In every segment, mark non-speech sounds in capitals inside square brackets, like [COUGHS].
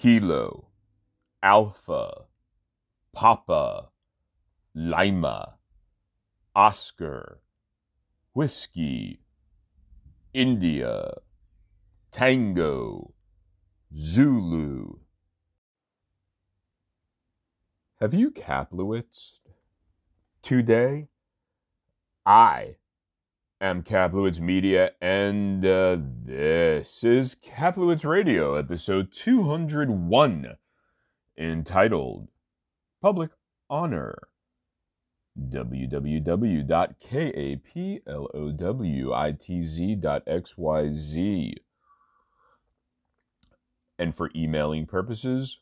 Kilo, Alpha, Papa, Lima, Oscar, Whiskey, India, Tango, Zulu. Have you Kaplowitz today? I am Kaplowitz Media, and uh, this is Kaplowitz Radio, episode 201, entitled Public Honor www.kaplowitz.xyz. And for emailing purposes,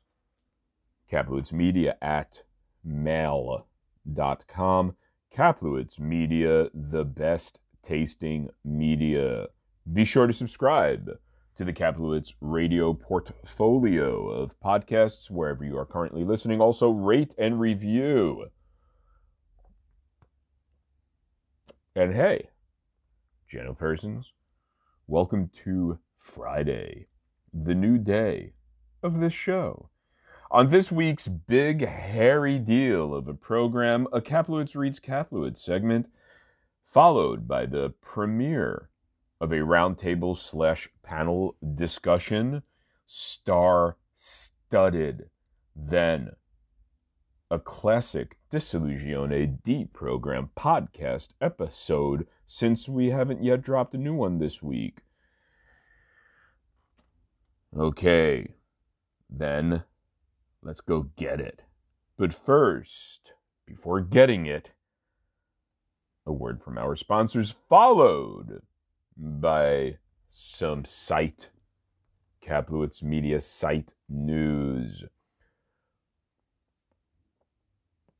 Kaplowitz Media at mail.com. Kaplowitz Media, the best tasting media. Be sure to subscribe to the Kaplowitz radio portfolio of podcasts wherever you are currently listening. Also, rate and review. And hey, Geno persons, welcome to Friday, the new day of this show. On this week's big, hairy deal of a program, a Kaplowitz Reads Kaplowitz segment, followed by the premiere of a roundtable slash panel discussion, star studded, then a classic Disillusione Deep program podcast episode since we haven't yet dropped a new one this week. Okay, then let's go get it. But first, before getting it, a word from our sponsors, followed by some site, Kaplowitz Media site news.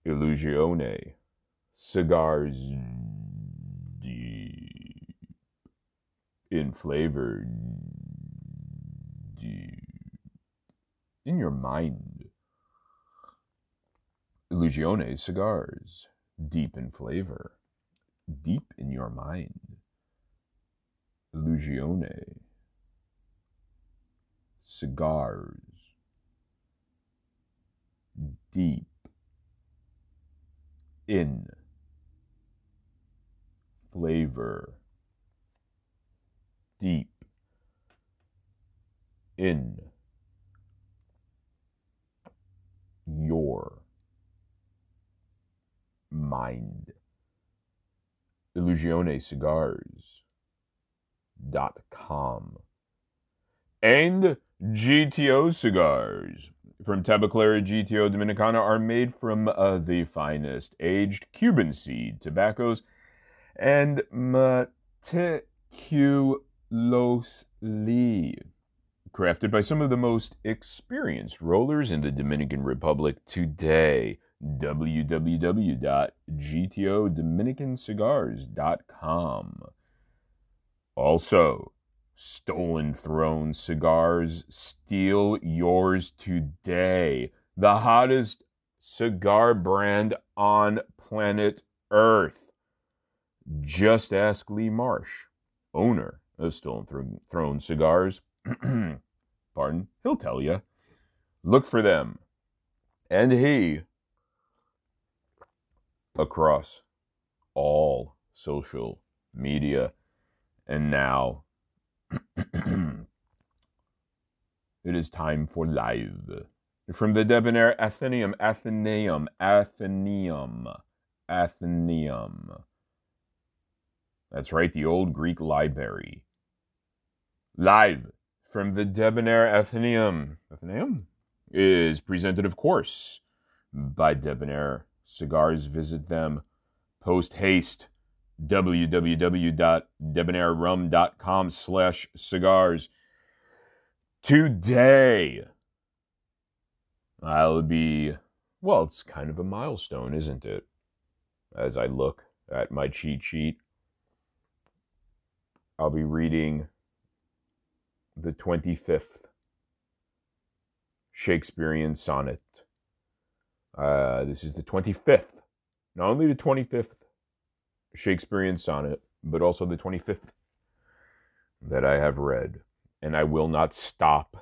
Illusione, cigars deep in flavor, deep in your mind. Illusione cigars, deep in flavor, deep in your mind. Illusione. Cigars, deep in. Flavor. Deep in. Your mind illusionescigars.com and GTO cigars from Tabacalera GTO Dominicana are made from uh, the finest aged Cuban seed tobaccos and meticulously crafted by some of the most experienced rollers in the Dominican Republic today. www.gtodominicancigars.com. Also, Stolen Throne cigars. Steal yours today. The hottest cigar brand on planet Earth. Just ask Lee Marsh, owner of Stolen Throne cigars. [CLEARS THROAT] Pardon, he'll tell you. Look for them. And he across all social media. And now [CLEARS THROAT] it is time for live. From the debonair Athenaeum, Athenaeum, Athenaeum, Athenaeum. That's right, the old Greek library. Live from the debonair Athenaeum. Athenaeum is presented, of course, by Debonair Cigars. Visit them post haste www.debonairrum.com slash cigars. Today, I'll be, well, it's kind of a milestone, isn't it? As I look at my cheat sheet, I'll be reading the 25th Shakespearean sonnet. Uh, this is the 25th, not only the 25th Shakespearean sonnet, but also the 25th that I have read. And I will not stop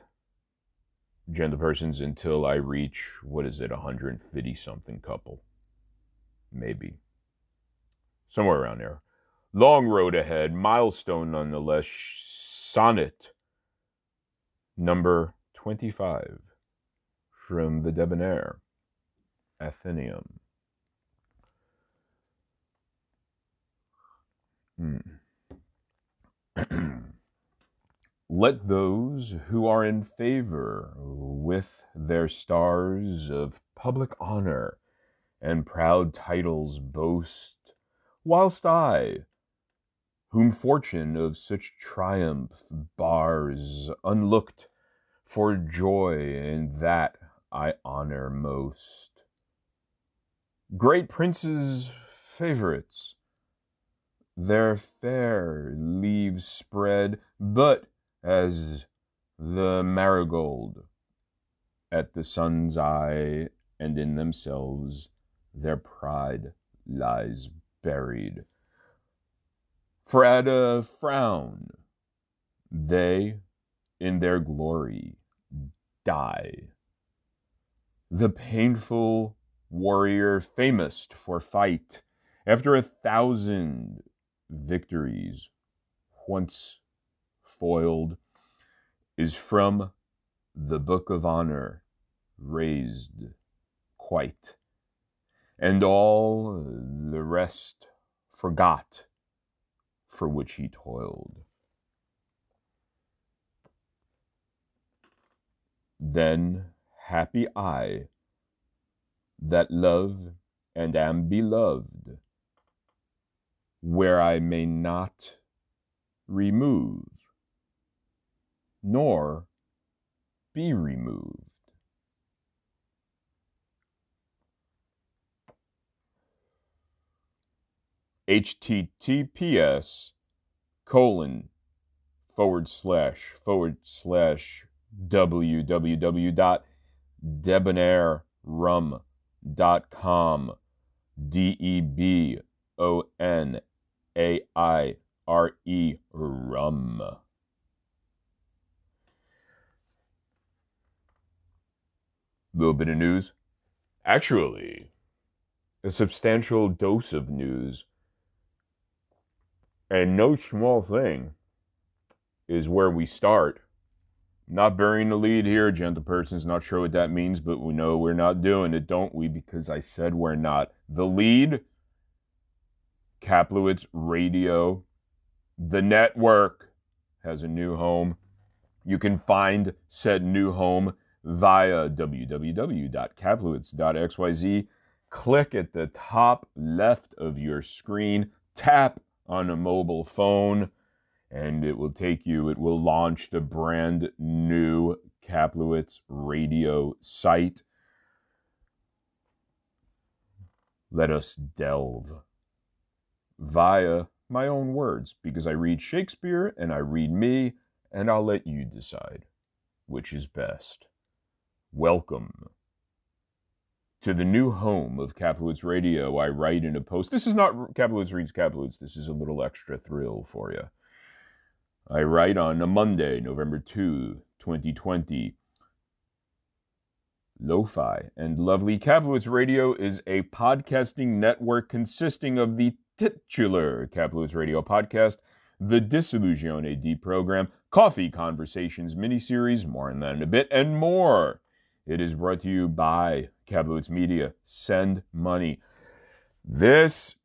gender persons until I reach, what is it, 150 something couple. Maybe. Somewhere around there. Long road ahead, milestone nonetheless. Sonnet number 25 from the Debonair, Athenaeum. Hmm. [CLEARS THROAT] Let those who are in favor with their stars of public honor and proud titles boast, whilst I, whom fortune of such triumph bars unlooked, for joy in that I honor most. Great princes' favorites, their fair leaves spread, but as the marigold at the sun's eye, and in themselves their pride lies buried. For at a frown, they in their glory die. The painful warrior, famous for fight, after a thousand victories, once foiled, is from the book of honor raised quite, and all the rest forgot for which he toiled. Then happy I that love and am beloved, where I may not remove nor be removed. https colon forward slash forward slash www.debonairrum.com D E B O N A I R E rum. Little bit of news. Actually, a substantial dose of news. And no small thing is where we start not burying the lead here, gentle persons. Not sure what that means, but we know we're not doing it, don't we? Because I said we're not. The lead, Kaplowitz Radio, the network has a new home. You can find said new home via www.kaplowitz.xyz. Click at the top left of your screen, tap on a mobile phone and it will take you, it will launch the brand new Kaplowitz radio site. Let us delve via my own words because I read Shakespeare and I read me, and I'll let you decide which is best. Welcome to the new home of Kaplowitz Radio. I write in a post. This is not Kaplowitz Reads Kaplowitz. This is a little extra thrill for you. I write on a Monday, November 2, 2020. Lo-Fi and Lovely Kaplowitz Radio is a podcasting network consisting of the titular Kaplowitz Radio podcast, the Disillusione D program, Coffee Conversations miniseries, more on that in a bit, and more. It is brought to you by Kaplowitz Media. Send money. This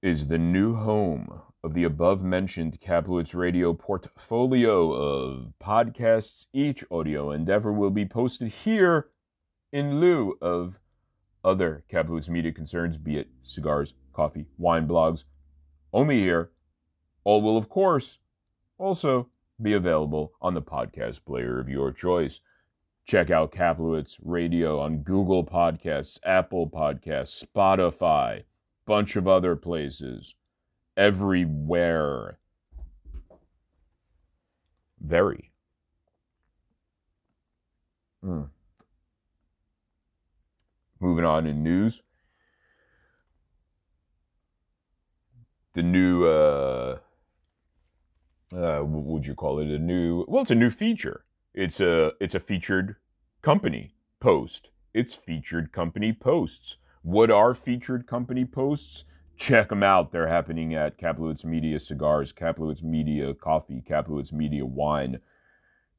is the new home of the above mentioned Kaplowitz Radio portfolio of podcasts. Each audio endeavor will be posted here in lieu of other Kaplowitz media concerns, be it cigars, coffee, wine blogs, only here. All will, of course, also be available on the podcast player of your choice. Check out Kaplowitz Radio on Google Podcasts, Apple Podcasts, Spotify, bunch of other places everywhere. Very. Mm. Moving on in news. The new, uh, uh, what would you call it? A new, well, it's a new feature It's a it's a featured company post. It's featured company posts. What are featured company posts? Check them out. They're happening at Kaplowitz Media Cigars, Kaplowitz Media Coffee, Kaplowitz Media Wine.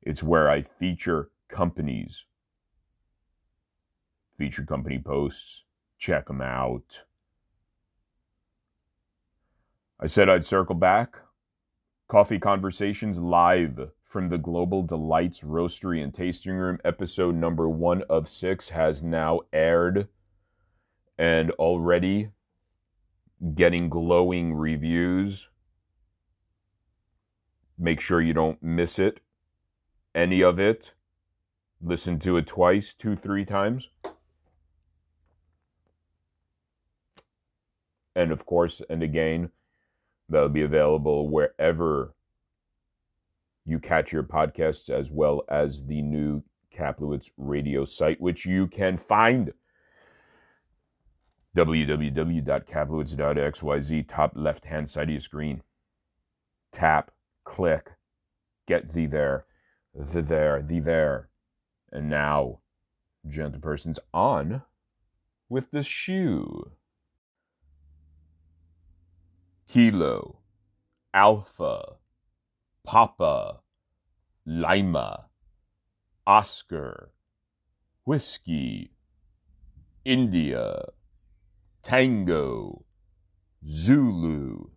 It's where I feature companies. feature company posts. Check them out. I said I'd circle back. Coffee Conversations live from the Global Delights Roastery and Tasting Room. Episode number one of six has now aired and already getting glowing reviews. Make sure you don't miss it, any of it. Listen to it twice, two, three times. And of course, and again, that'll be available wherever you catch your podcasts as well as the new Kaplowitz radio site, which you can find www.kaplowitz.xyz, top left hand side of your screen. Tap, click, get thee there, the there, the there. And now, gentle persons, on with the shoe. Kilo, Alpha, Papa, Lima, Oscar, Whiskey, India, Tango, Zulu.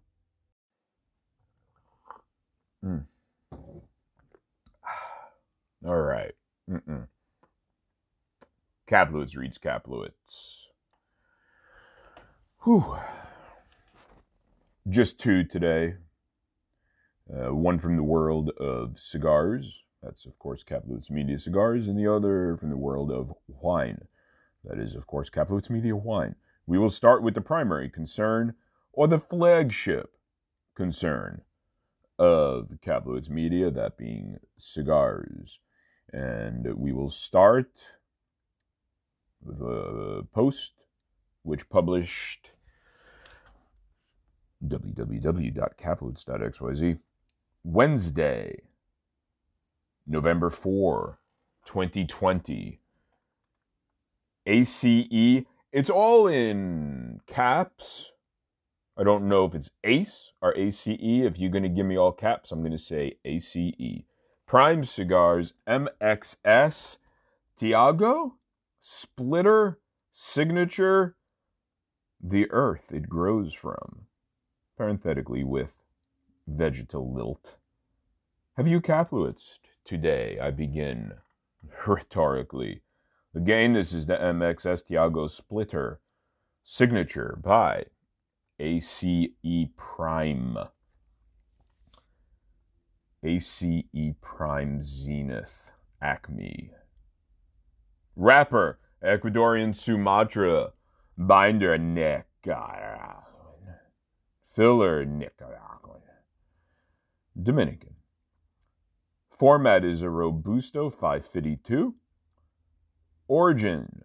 Mm. [SIGHS] All right. Mm-mm. Kaplowitz reads Kaplowitz. Whew. Just two today. Uh, one from the world of cigars. That's, of course, Kaplowitz Media Cigars. And the other from the world of wine. That is, of course, Kaplowitz Media Wine. We will start with the primary concern, or the flagship concern of Kaplowitz Media, that being cigars. And we will start with a post which published www.kaplowitz.xyz Wednesday, November 4, 2020. ACE, it's all in caps. I don't know if it's ACE or ACE. If you're going to give me all caps, I'm going to say ACE. Prime Cigars MXS Tiago Splitter Signature The Earth It Grows From. Parenthetically with vegetal lilt. Have you Kaplowitzed today? I begin rhetorically. Again, this is the MX Tiago Splitter signature by ACE Prime. ACE Prime Zenith Acme. Wrapper, Ecuadorian Sumatra, binder Nicaraguan, filler Nicaraguan, Dominican. Format is a Robusto 552. Origin,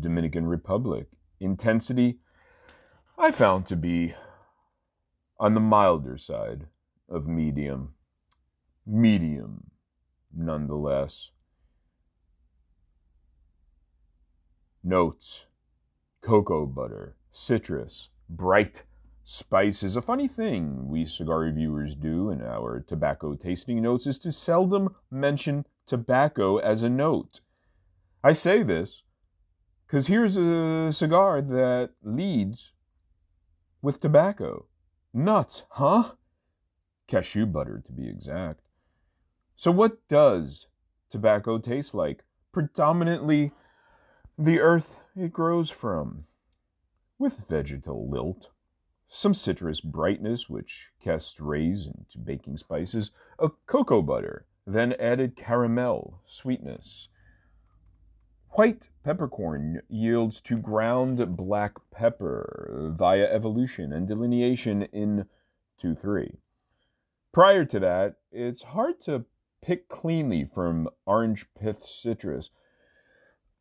Dominican Republic. Intensity, I found to be on the milder side of medium. Medium, nonetheless. Notes cocoa butter, citrus, bright spices. A funny thing we cigar reviewers do in our tobacco tasting notes is to seldom mention tobacco as a note. I say this because here's a cigar that leads with tobacco. Nuts, huh? Cashew butter, to be exact. So, what does tobacco taste like? Predominantly the earth it grows from, with vegetal lilt, some citrus brightness, which cast rays into baking spices, a cocoa butter, then added caramel sweetness White peppercorn yields to ground black pepper via evolution and delineation in 2 3. Prior to that, it's hard to pick cleanly from orange pith citrus.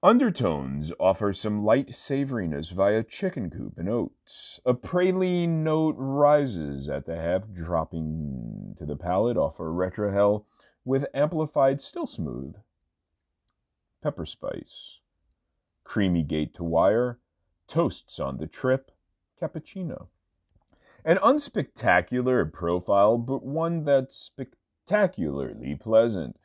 Undertones offer some light savoriness via chicken coop and oats. A praline note rises at the half, dropping to the palate off a retrohale with amplified still smooth. Pepper spice. Creamy gate to wire. Toasts on the trip. Cappuccino. An unspectacular profile, but one that's spectacularly pleasant.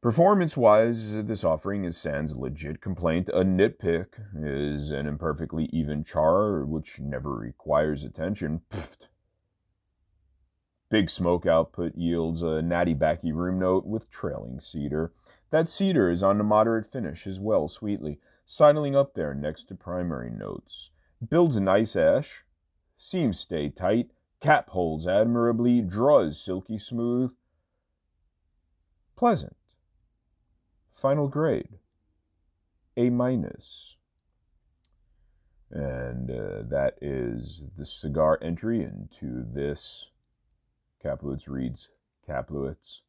Performance wise, this offering is sans legit complaint. A nitpick is an imperfectly even char, which never requires attention. Pfft. Big smoke output yields a natty backy room note with trailing cedar. That cedar is on a moderate finish as well, sweetly, sidling up there next to primary notes. Builds a nice ash. Seams stay tight. Cap holds admirably. Draws silky smooth. Pleasant. Final grade A minus. And uh, that is the cigar entry into this Kaplowitz reads Kaplowitz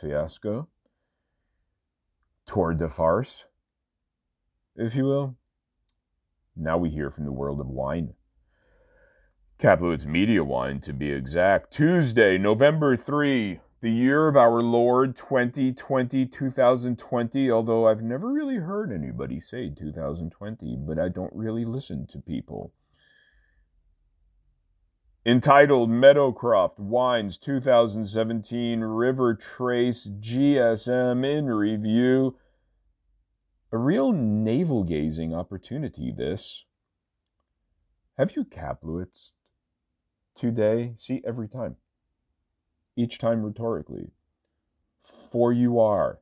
fiasco. Tour de farce, if you will. Now we hear from the world of wine. Kaplowitz Media Wine, to be exact. Tuesday, November 3, the year of our Lord 2020, 2020, although I've never really heard anybody say 2020, but I don't really listen to people. Entitled Meadowcroft Wines 2017 River Trace GSM in review. A real navel gazing opportunity, this. Have you Kaplowitz today? See, every time each time rhetorically. For you are.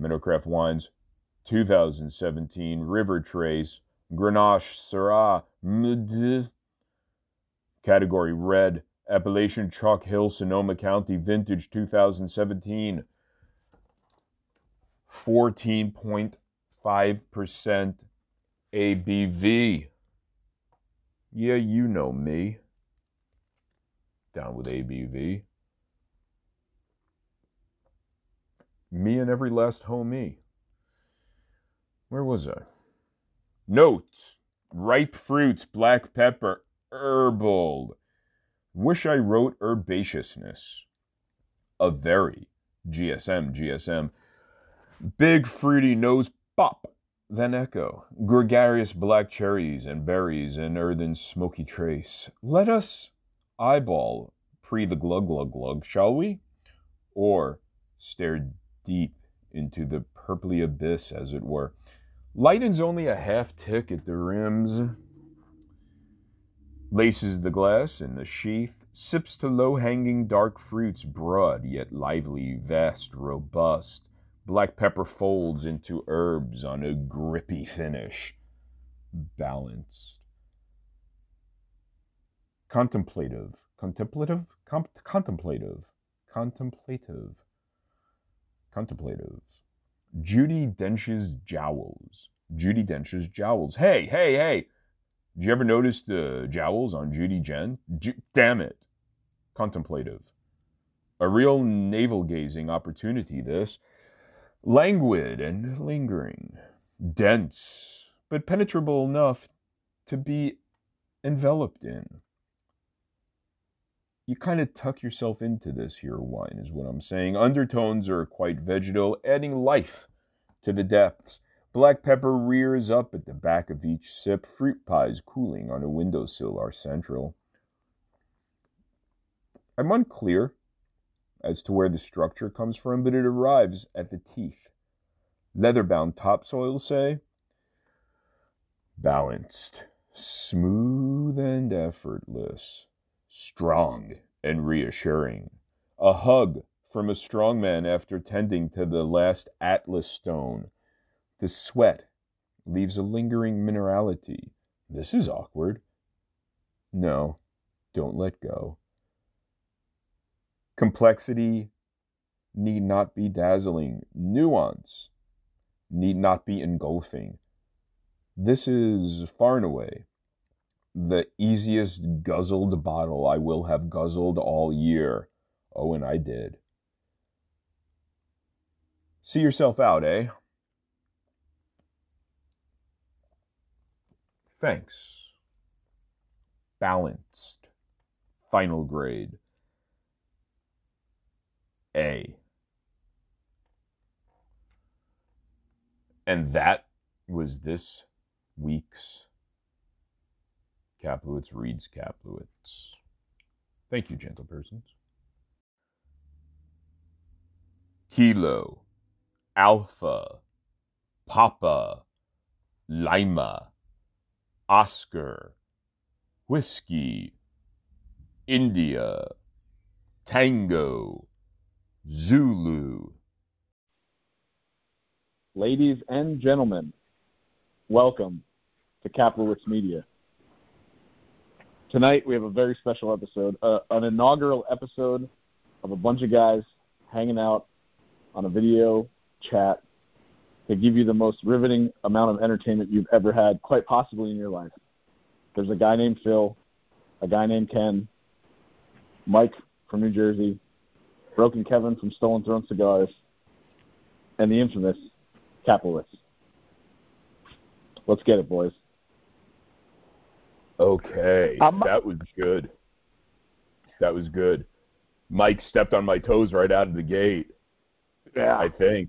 Meadowcroft Wines 2017 River Trace Grenache Syrah. Category Red Appellation Chalk Hill Sonoma County Vintage 2017 14.5% ABV. Yeah, you know me down with ABV. Me and every last homie. Where was I? Notes. Ripe fruits, black pepper, herbal. Wish I wrote herbaceousness. A very GSM, GSM. Big fruity nose pop, then echo. Gregarious black cherries and berries and earthen smoky trace. Let us eyeball pre the glug glug glug, shall we? Or stare deep into the purply abyss, as it were. Lightens only a half tick at the rims, laces the glass in the sheath, sips to low hanging dark fruits, broad yet lively, vast, robust. Black pepper folds into herbs on a grippy finish, balanced contemplative, contemplative, Com- contemplative, contemplative, contemplative. Judi Dench's jowls. Judi Dench's jowls. Hey, hey, hey! Did you ever notice the jowls on Judy Jen? Damn it. Contemplative. A real navel gazing opportunity, this. Languid and lingering. Dense, but penetrable enough to be enveloped in you kind of tuck yourself into this here wine, is what I'm saying. Undertones are quite vegetal, adding life to the depths. Black pepper rears up at the back of each sip. Fruit pies cooling on a windowsill are central. I'm unclear as to where the structure comes from, but it arrives at the teeth. Leather-bound topsoil, say? Balanced, smooth, and effortless strong and reassuring. A hug from a strong man after tending to the last Atlas stone. The sweat leaves a lingering minerality. This is awkward. No, don't let go. Complexity need not be dazzling. Nuance need not be engulfing. This is far and away the easiest guzzled bottle I will have guzzled all year. Oh, and I did. See yourself out, eh? Thanks. Balanced. Final grade. A. And that was this week's Kaplowitz Reads Kaplowitz. Thank you, gentle persons. Kilo, Alpha, Papa, Lima, Oscar, Whiskey, India, Tango, Zulu. Ladies and gentlemen, welcome to Kaplowitz Media. Tonight we have a very special episode, uh, an inaugural episode of a bunch of guys hanging out on a video chat to give you the most riveting amount of entertainment you've ever had, quite possibly in your life. There's a guy named Phil, a guy named Ken, Mike from New Jersey, Broken Kevin from Stolen Throne Cigars, and the infamous Capitalist. Let's get it, boys. Okay, Um, that was good. That was good. Mike stepped on my toes right out of the gate. Yeah, I think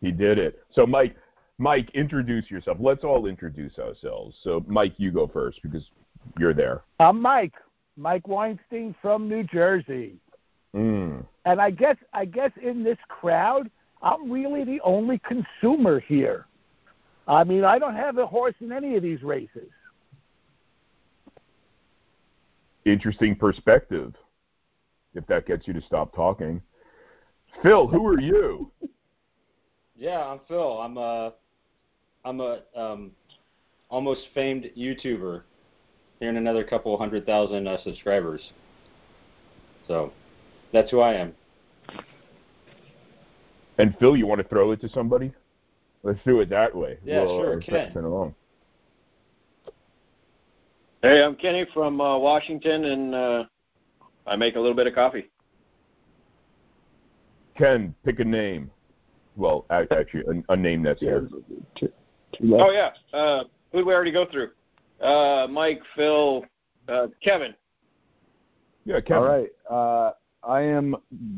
he did it. So, Mike, Mike, introduce yourself. Let's all introduce ourselves. So, Mike, you go first because you're there. I'm Mike, Mike Weinstein from New Jersey, Mm. and I guess I guess in this crowd, I'm really the only consumer here. I mean, I don't have a horse in any of these races. Interesting perspective. If that gets you to stop talking, Phil, who are you? [LAUGHS] Yeah, I'm Phil. I'm a I'm a um, almost famed YouTuber, here in another couple hundred thousand uh, subscribers. So that's who I am. And Phil, you want to throw it to somebody? Let's do it that way. Yeah, We'll, sure, uh, Ken. pass it along. Hey, I'm Kenny from uh, Washington, and uh, I make a little bit of coffee. Ken, pick a name. Well, actually, a, a name that's Yeah, here. two, two. Oh yeah, uh, who did we already go through? Uh, Mike, Phil, uh, Kevin. Yeah, Kevin. All right. Uh, I am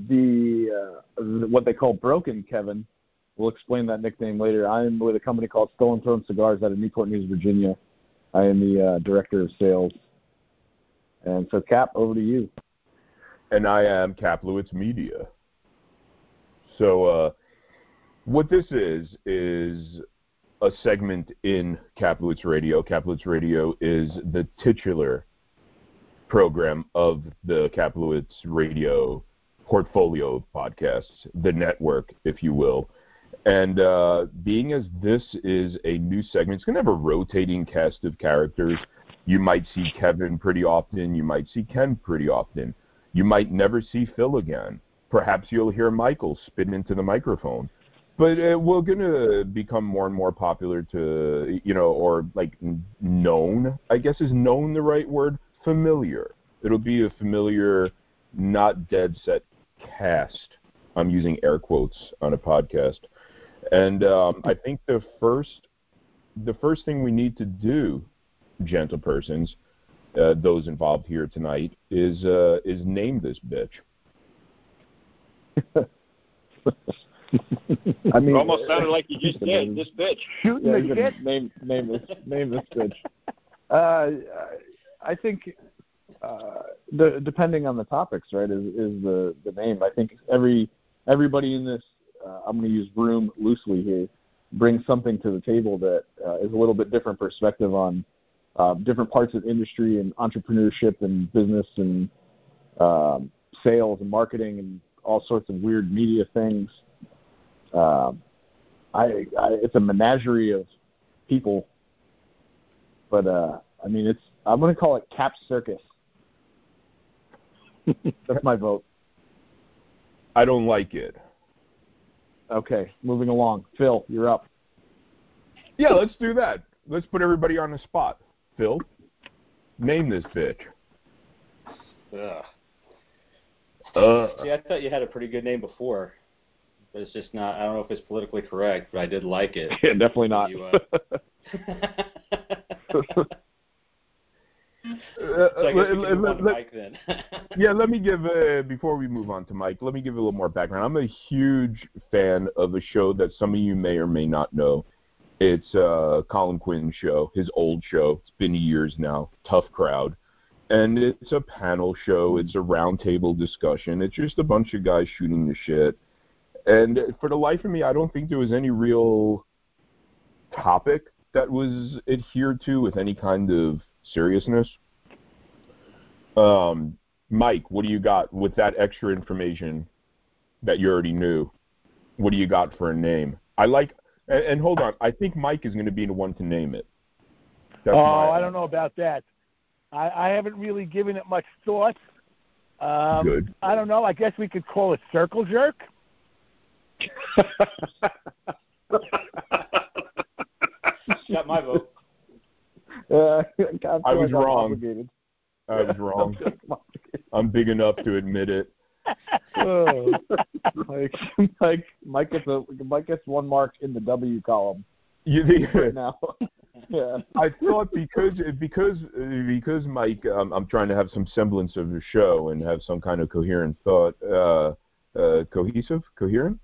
the uh, what they call Broken Kevin. We'll explain that nickname later. I am with a company called Stolen Throne Cigars out of Newport News, Virginia. I am the uh, director of sales. And so, Cap, over to you. and I am Kaplowitz Media. So, uh, what this is is a segment in Kaplowitz Radio. Kaplowitz Radio is the titular program of the Kaplowitz Radio portfolio of podcasts, the network, if you will. And uh, being as this is a new segment, it's going to have a rotating cast of characters. You might see Kevin pretty often. You might see Ken pretty often. You might never see Phil again. Perhaps you'll hear Michael spitting into the microphone. But uh, we're to become more and more popular to, you know, or like known, I guess is known the right word? Familiar. It'll be a familiar, not dead set cast. I'm using air quotes on a podcast. And um, I think the first, the first thing we need to do, gentle persons, uh, those involved here tonight, is uh, is name this bitch. [LAUGHS] I mean, It almost sounded like you just did. This bitch. Shooting Yeah, the you shit. name name this name this bitch. [LAUGHS] Uh, I think uh, the depending on the topics, right, is, is the the name. I think every everybody in this, uh, I'm going to use room loosely here, brings something to the table that uh, is a little bit different perspective on uh, different parts of industry and entrepreneurship and business and um, sales and marketing and all sorts of weird media things. Um, I, I it's a menagerie of people, but uh, I mean it's I'm going to call it Cap Circus. [LAUGHS] That's my vote. I don't like it. Okay, moving along. Phil, you're up. Yeah, let's do that. Let's put everybody on the spot. Phil, name this bitch. Ugh. Uh, See, I thought you had a pretty good name before, but it's just not. I don't know if it's politically correct, but I did like it. [LAUGHS] Yeah, definitely not. You, uh, [LAUGHS] So let- let- move on to let- Mike then. [LAUGHS] yeah, let me give uh, before we move on to Mike. Let me give a little more background. I'm a huge fan of a show that some of you may or may not know. It's uh, Colin Quinn's show, his old show. It's been years now. Tough crowd, and it's a panel show. It's a roundtable discussion. It's just a bunch of guys shooting the shit. And for the life of me, I don't think there was any real topic that was adhered to with any kind of seriousness. Um, Mike, what do you got with that extra information that you already knew? What do you got for a name? I like, and, and hold on, I think Mike is going to be the one to name it. That's oh, my- I don't know about that. I, I haven't really given it much thought. Um, Good. I don't know. I guess we could call it circle jerk. [LAUGHS] Got my vote. [LAUGHS] Uh, I was wrong. I was wrong. I'm big enough to admit it. [LAUGHS] oh, Mike, Mike, Mike gets a Mike gets one mark in the W column You right think, now. yeah. I thought because because because Mike, um, I'm trying to have some semblance of a show and have some kind of coherent thought. Uh, uh, cohesive, coherent.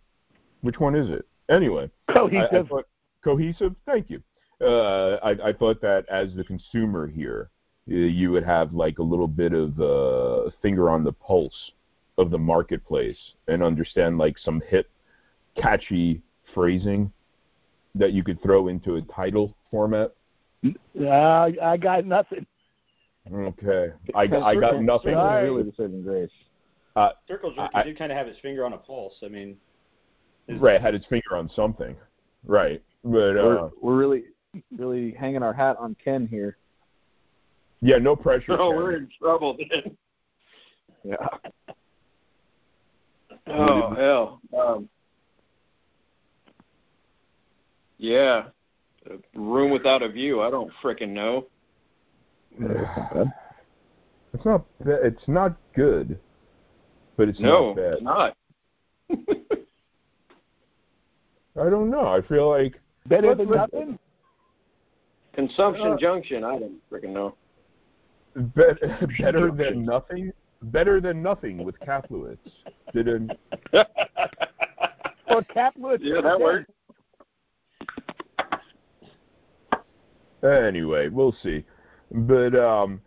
Which one is it? Anyway, I, I Cohesive. thought, cohesive. Thank you. Uh, I, I thought that as the consumer here, uh, you would have like a little bit of uh, finger on the pulse of the marketplace and understand like some hip, catchy phrasing that you could throw into a title format. Uh, I got nothing. Okay, I, I got nothing. Circle's really the saving grace. Circle jerk, I- he did kind of have his finger on a pulse. I mean, Right, had his finger on something. Right, but uh, We're we're really really hanging our hat on Ken here. yeah, no pressure. Oh, Ken. we're in trouble then. Yeah. Oh hell. Um, yeah. A room without a view. I don't frickin' know. [SIGHS] It's not. It's not good, but it's no, not bad. it's not. [LAUGHS] I don't know. I feel like Better than let's- nothing. Consumption Uh, Junction. I don't frickin' know. bet, [LAUGHS] better than nothing. Better than nothing with Kaplowitz. Didn't. Or Kaplan. yeah, that worked. Anyway, we'll see. But um,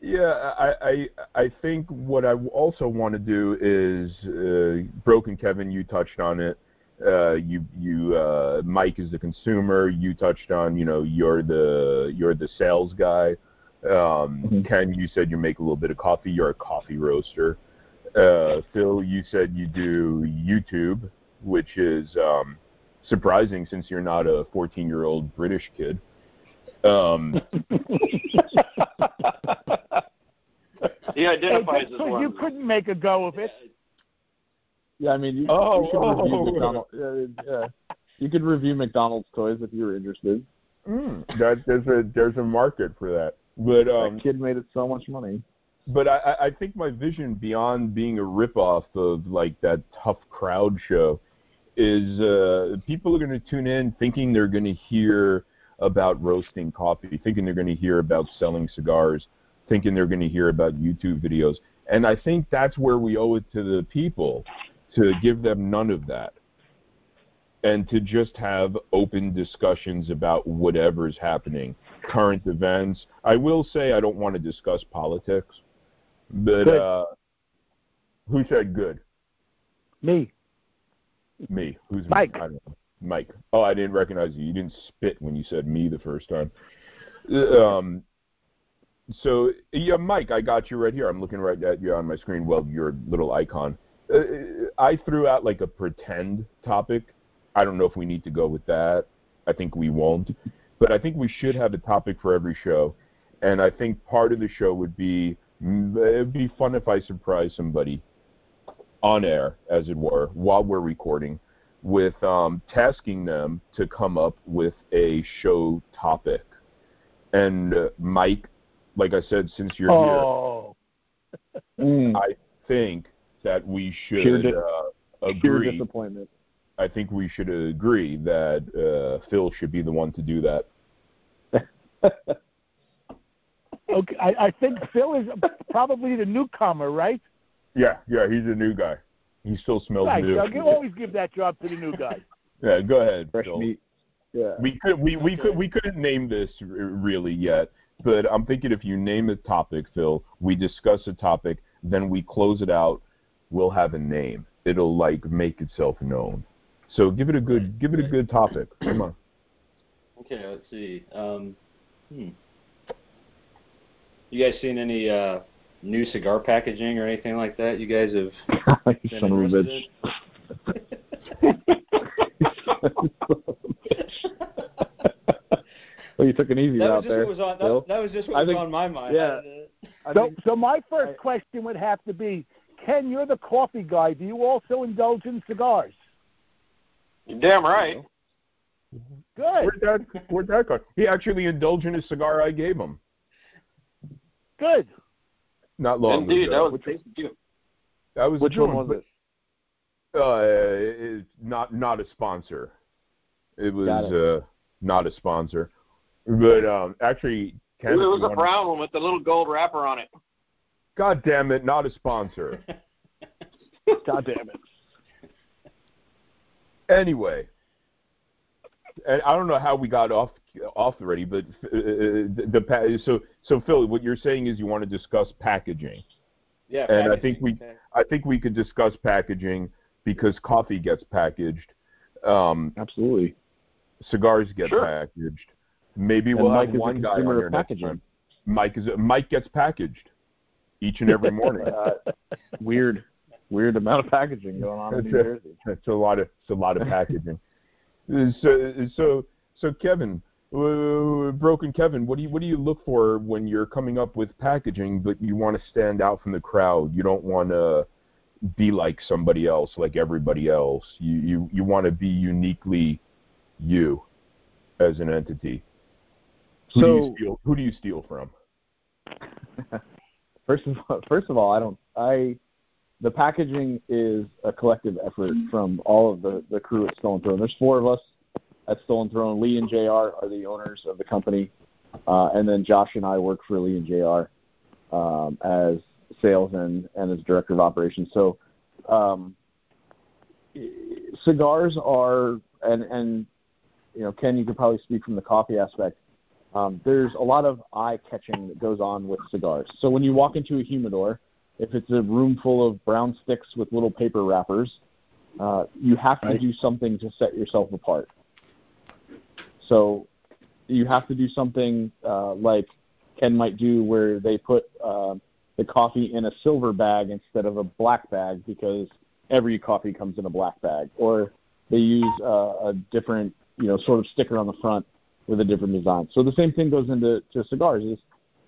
yeah, I, I I think what I also want to do is uh, broken Kevin. You touched on it. Uh, you you uh, Mike is the consumer. You touched on you know you're the you're the sales guy. Um, Mhm. Ken, you said you make a little bit of coffee. You're a coffee roaster. Uh, Phil, you said you do YouTube, which is um, surprising since you're not a 14 year old British kid. Um, [LAUGHS] He identifies Hey, as so one. you couldn't make a go of it. Yeah, I mean, you, Oh, you should review oh. McDonald's. Uh, yeah. You could review McDonald's toys if you were interested. mm, that there's a there's a market for that. But um, that kid made it so much money. but I, I- I think my vision beyond being a ripoff of like that tough crowd show is uh, people are going to tune in thinking they're going to hear about roasting coffee, thinking they're going to hear about selling cigars, thinking they're going to hear about YouTube videos, and I think that's where we owe it to the people to give them none of that. And to just have open discussions about whatever's happening, current events. I will say I don't want to discuss politics, but uh, who said good? Me. Me. Who's Mike. I don't know. Mike. Oh, I didn't recognize you. You didn't spit when you said me the first time. Uh, Um. So yeah, Mike, I got you right here. I'm looking right at you on my screen. Well, your little icon. Uh, I threw out like a pretend topic. I don't know if we need to go with that. I think we won't. But I think we should have a topic for every show. And I think part of the show would be mm, it'd be fun if I surprise somebody on air, as it were, while we're recording, with um, tasking them to come up with a show topic. And uh, Mike, like I said, since you're Oh. Mm, [LAUGHS] I think that we should di- uh, agree. disappointment. I think we should agree that uh, Phil should be the one to do that. [LAUGHS] Okay, I, I think Phil is probably the newcomer, right? Yeah, yeah, he's a new guy. He still smells Right. new. You always give that job to the new guy. [LAUGHS] Yeah, go ahead. Fresh Phil. meat. Yeah. We could we we could we couldn't name this really yet, but I'm thinking if you name a topic, Phil, we discuss a topic, then we close it out. We'll have a name. It'll like make itself known. So give it a good give it a good topic. Come on. Okay, let's see. Um, hmm. You guys seen any uh, new cigar packaging or anything like that? You guys have [LAUGHS] you been son of a bitch. [LAUGHS] well, you took an easy that route there. was on. That, that was just what I was think- on my mind. yeah. I So, think- so my first I- question would have to be, Ken, you're the coffee guy. Do you also indulge in cigars? You're damn right. Good, Where'd that where'd that go? He actually indulged in a cigar I gave him good. not long Indeed, that ago. was tasty too. That was Which a one was it? Uh, it's not not a sponsor. It was Got uh not a sponsor, but um actually, It Ken, if was a wanna- brown one with the little gold wrapper on it. God damn it, not a sponsor. [LAUGHS] God damn it. anyway, and I don't know how we got off off already, but uh, the, the so so Phil, what you're saying is you want to discuss packaging. yeah, And I think we- okay. I think we could discuss packaging because coffee gets packaged, um, Absolutely. cigars get Sure. packaged. Maybe we'll Mike have is one guy on consumer there next time. Mike is Mike gets packaged each and every morning. [LAUGHS] Uh, weird, weird amount of packaging going on in New That's Jersey. It's a lot of it's a lot of packaging. [LAUGHS] so so so Kevin, uh, broken Kevin, what do you what do you look for when you're coming up with packaging, but you want to stand out from the crowd? You don't want to be like somebody else, like everybody else. You you you want to be uniquely you as an entity. Who do you So- steal? Who do you steal from? [LAUGHS] First of all, [LAUGHS] first of all, I don't. I the packaging is a collective effort from all of the the crew at Stolen Throne. There's four of us at Stolen Throne. Lee and Jr. are the owners of the company, uh, and then Josh and I work for Lee and Jr. Um, as sales and and as director of operations. So, um, cigars are and and you know Ken, you could probably speak from the coffee aspect. Um, there's a lot of eye catching that goes on with cigars. So when you walk into a humidor, if it's a room full of brown sticks with little paper wrappers, uh, you have to do something to set yourself apart. So you have to do something uh, like Ken might do, where they put uh, the coffee in a silver bag instead of a black bag because every coffee comes in a black bag, or they use uh, a different, you know, sort of sticker on the front with a different design. So the same thing goes into to cigars. Is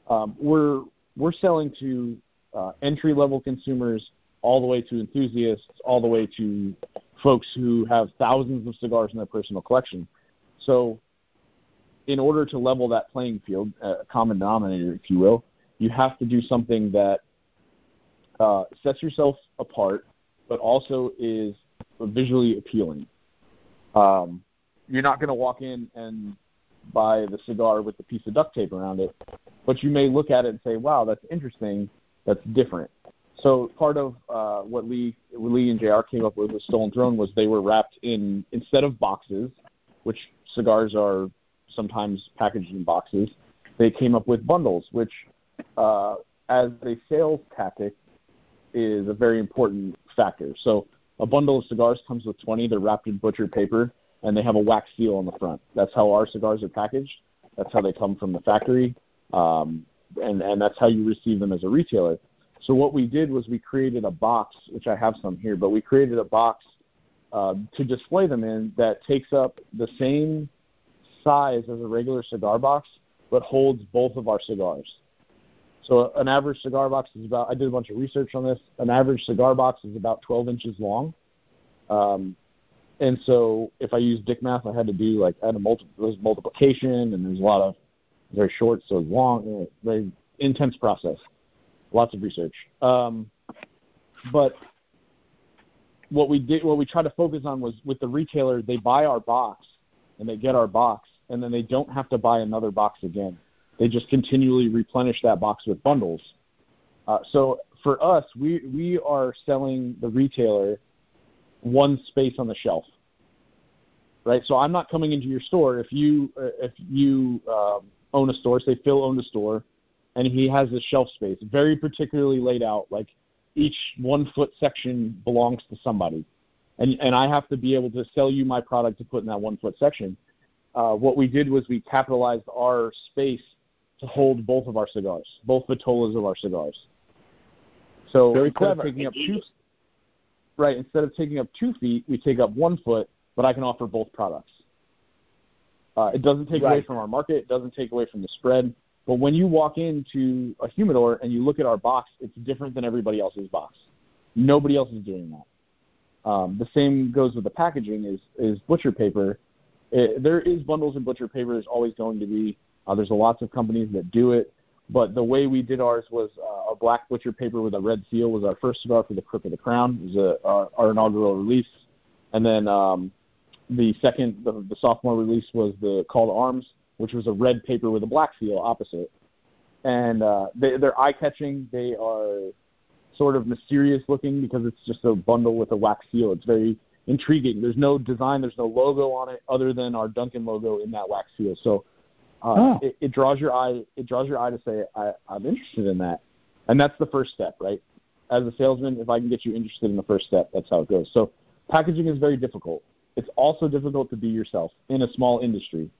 um, we're we're selling to uh, entry level consumers all the way to enthusiasts, all the way to folks who have thousands of cigars in their personal collection. So, in order to level that playing field, a common denominator, if you will, you have to do something that uh, sets yourself apart, but also is visually appealing. Um, you're not going to walk in and buy the cigar with the piece of duct tape around it, but you may look at it and say, "Wow, that's interesting. That's different." So part of uh, what Lee Lee and Jr. came up with with Stolen Throne was they were wrapped in instead of boxes, which cigars are sometimes packaged in boxes. They came up with bundles, which, uh, as a sales tactic, is a very important factor. So a bundle of cigars comes with 20. They're wrapped in butcher paper and they have a wax seal on the front. That's how our cigars are packaged. That's how they come from the factory, um, and and that's how you receive them as a retailer. So what we did was we created a box, which I have some here, but we created a box uh, to display them in that takes up the same size as a regular cigar box, but holds both of our cigars. So an average cigar box is about. I did a bunch of research on this. An average cigar box is about 12 inches long. Um, and so if I use dick math, I had to do like I had a multi- there's multiplication, and there's a lot of very short, so long, uh, very intense process, lots of research. Um, but what we did, what we tried to focus on was with the retailer, they buy our box and they get our box, and then they don't have to buy another box again. They just continually replenish that box with bundles. Uh, so for us, we we are selling the retailer one space on the shelf, right? So I'm not coming into your store if you uh, if you um, own a store, say Phil owned a store, and he has this shelf space very particularly laid out, like each one foot section belongs to somebody, and and I have to be able to sell you my product to put in that one foot section. Uh, what we did was we capitalized our space to hold both of our cigars, both vitolas of our cigars. So Very instead of clever. taking up two, right? Instead of taking up two feet, we take up one foot, but I can offer both products. Uh, it doesn't take away from our market. It doesn't take away from the spread. But when you walk into a humidor and you look at our box, it's different than everybody else's box. Nobody else is doing that. Um, the same goes with the packaging. Is is butcher paper? It, there is bundles in butcher paper. There's always going to be. Uh, there's lots of companies that do it. But the way we did ours was uh, a black butcher paper with a red seal was our first cigar for the Crook of the Crown. It was a, our, our inaugural release, and then um, the second, the, the sophomore release was the Call to Arms, which was a red paper with a black seal opposite. And uh, they, they're eye catching. They are sort of mysterious looking because it's just a bundle with a wax seal. It's very intriguing. There's no design, there's no logo on it other than our Duncan logo in that wax seal. So uh, Oh. it, it draws your eye. It draws your eye to say, I, "I'm interested in that," and that's the first step, right? As a salesman, if I can get you interested in the first step, that's how it goes. So packaging is very difficult. It's also difficult to be yourself in a small industry.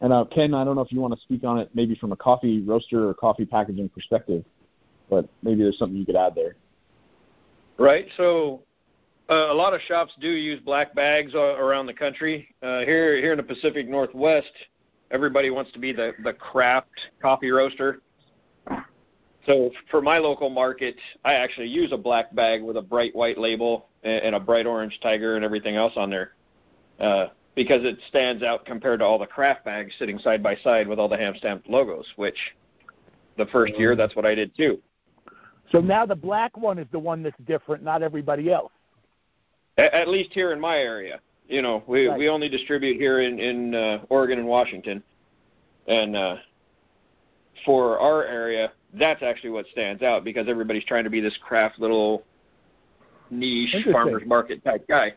And uh, Ken, I don't know if you want to speak on it, maybe from a coffee roaster or coffee packaging perspective, but maybe there's something you could add there. Right. So uh, a lot of shops do use black bags uh, around the country. Uh, here, here in the Pacific Northwest, everybody wants to be the the craft coffee roaster. So for my local market, I actually use a black bag with a bright white label and, and a bright orange tiger and everything else on there, uh, because it stands out compared to all the craft bags sitting side by side with all the ham stamped logos. Which the first year, that's what I did too. So now the black one is the one that's different, not everybody else. At, at least here in my area. You know, we Right. we only distribute here in in uh, Oregon and Washington, and uh, for our area, that's actually what stands out because everybody's trying to be this craft little niche farmers market type guy,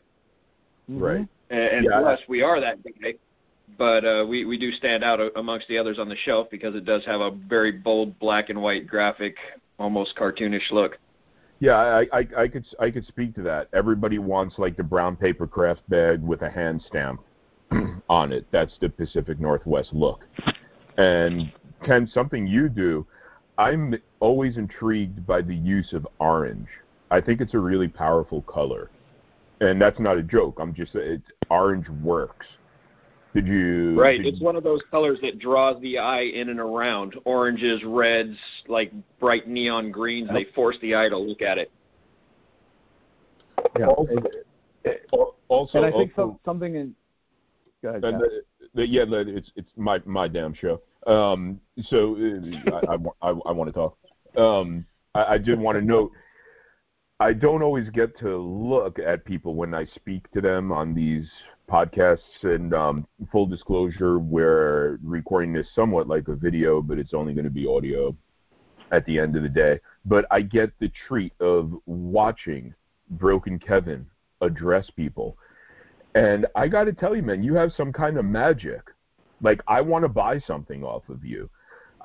Right. and, and Yeah, for us, we are that guy. But uh, we we do stand out amongst the others on the shelf because it does have a very bold black and white graphic, almost cartoonish look. Yeah, I, I, I could I could speak to that. Everybody wants like the brown paper craft bag with a hand stamp [CLEARS THROAT] on it. That's the Pacific Northwest look. And Ken, something you do, I'm always intrigued by the use of orange. I think it's a really powerful color, and that's not a joke. I'm just it's orange works. Did you? Right. did It's one of those colors that draws the eye in and around. Oranges, reds, like bright neon greens. They force the eye to look at it. Yeah. Also- al- Also, and I think also- some, something in. Go ahead. And the, the, yeah, the, it's it's my my damn show. Um, so uh, I, I, I, I want to talk. Um, I, I did want to note. I don't always get to look at people when I speak to them on these podcasts. And um, full disclosure, we're recording this somewhat like a video, but it's only going to be audio at the end of the day. But I get the treat of watching Broken Kevin address people. And I got to tell you, man, you have some kind of magic. Like I want to buy something off of you.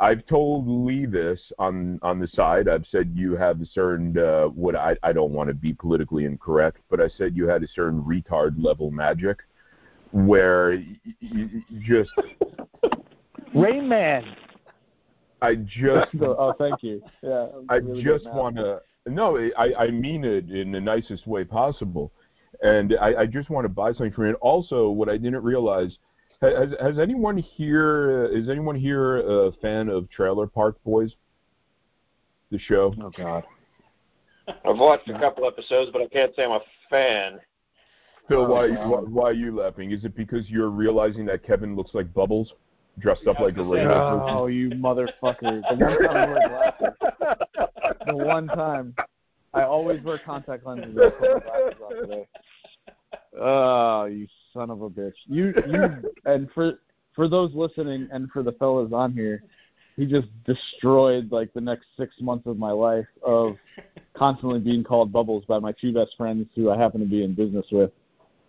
I've told Lee this on on the side. I've said you have a certain uh, what I I don't want to be politically incorrect, but I said you had a certain retard level magic where y- y- y- just [LAUGHS] Rain Man. I just [LAUGHS] oh, thank you. Yeah. I really just want to. No, I, I mean it in the nicest way possible, and I, I just want to buy something from it. Also, what I didn't realize has has anyone here is anyone here a fan of Trailer Park Boys? The show. Oh God. I've watched a couple episodes, but I can't say I'm a fan. Phil, Oh, why, why why are you laughing? Is it because you're realizing that Kevin looks like Bubbles, dressed up like a was radio? person? Oh, you motherfucker! The one time I wear glasses. The one time. I always wear contact lenses. Put my glasses. Oh, you son of a bitch! You you and for for those listening and for the fellas on here, he just destroyed like the next six months of my life of constantly being called bubbles by my two best friends who I happen to be in business with.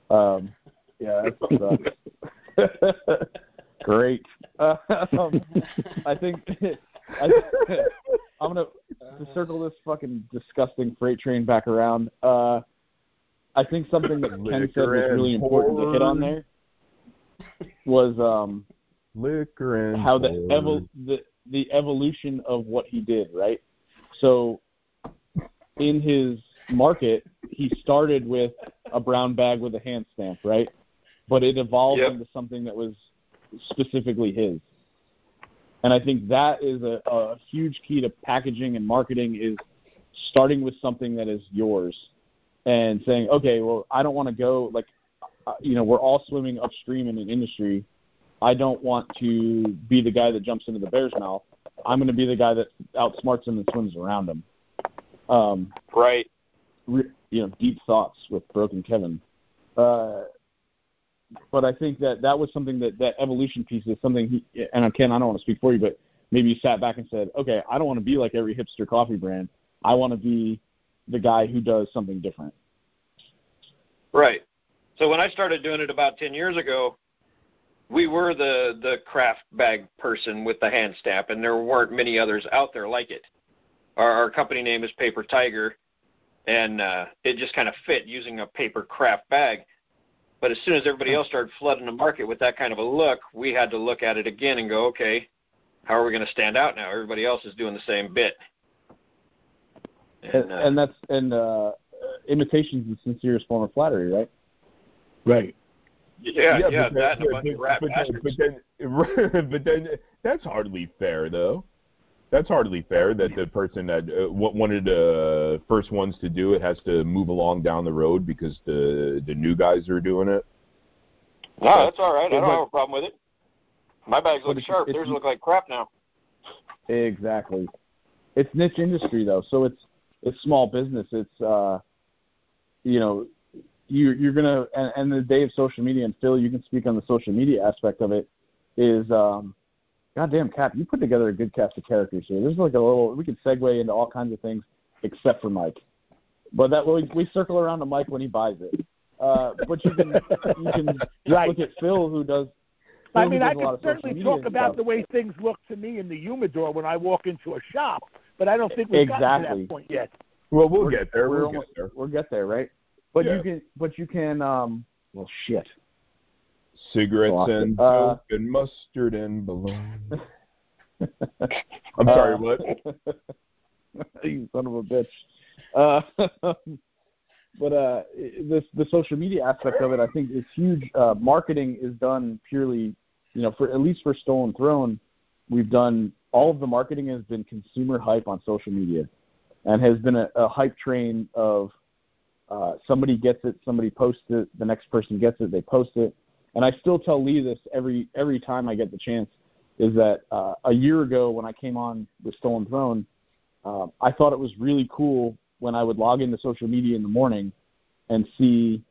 Um, yeah, that [LAUGHS] sucks. Great. Um, I think [LAUGHS] I, [LAUGHS] I'm gonna to circle this fucking disgusting freight train back around. Uh, I think something that Ken said was really important to hit on there was um, liquor and how the, porn. evol- the the evolution of what he did, right? So in his market, he started with a brown bag with a hand stamp, right? But it evolved Yep. into something that was specifically his. And I think that is a, a huge key to packaging and marketing is starting with something that is yours and saying, okay, well, I don't want to go like, uh, you know, we're all swimming upstream in an industry. I don't want to be the guy that jumps into the bear's mouth. I'm going to be the guy that outsmarts him and swims around him. Um, Right. re- you know, deep thoughts with Broken Kevin. Uh, but I think that that was something that that evolution piece is something he and Ken, I don't want to speak for you, but maybe you sat back and said, okay, I don't want to be like every hipster coffee brand. I want to be the guy who does something different. Right. So when I started doing it about 10 years ago, we were the the craft bag person with the hand stamp, and there weren't many others out there like it. Our, our company name is Paper Tiger, and uh, it just kind of fit using a paper craft bag. But as soon as everybody else started flooding the market with that kind of a look, we had to look at it again and go, okay, how are we going to stand out now? Everybody else is doing the same bit. And, uh, and that's and uh, imitation is the sincerest form of flattery, right? Right. yeah, yeah, but then- that but- bunch but- of rat but then- But then, [LAUGHS] but then that's hardly fair, though. That's hardly fair that the person that uh, wa- wanted the first ones to do it has to move along down the road because the the new guys are doing it. No, that's all right. I don't But- have a problem with it. My bags look sharp. Theirs look like crap now. Exactly. It's niche industry though, so it's it's small business. It's uh, you know, you you're gonna and, and the day of social media and Phil, you can speak on the social media aspect of it. Is um, goddamn Cap, you put together a good cast of characters here. There's like a little we could segue into all kinds of things except for Mike, but that we we circle around to Mike when he buys it. Uh, but you can you can [LAUGHS] Right. look at Phil who does. Phil I mean, does I a lot can certainly talk about the way things look to me in the humidor when I walk into a shop, but I don't think we've gotten to that point yet. Well, we'll We're- get there. we're We'll almost- get there. We'll get there, right? But Yeah. you can, but you can. um Well, shit. Cigarettes and Uh, dope and mustard and bologna. [LAUGHS] I'm sorry, Uh, what? [LAUGHS] you son of a bitch. Uh, [LAUGHS] but uh, this the social media aspect of it, I think, is huge. Uh, marketing is done purely, you know, for at least for Stolen Throne, we've done all of the marketing has been consumer hype on social media, and has been a, a hype train of uh, somebody gets it, somebody posts it, the next person gets it, they post it, and I still tell Lee this every every time I get the chance is that uh, a year ago when I came on with Stolen Throne, uh, I thought it was really cool when I would log into social media in the morning and see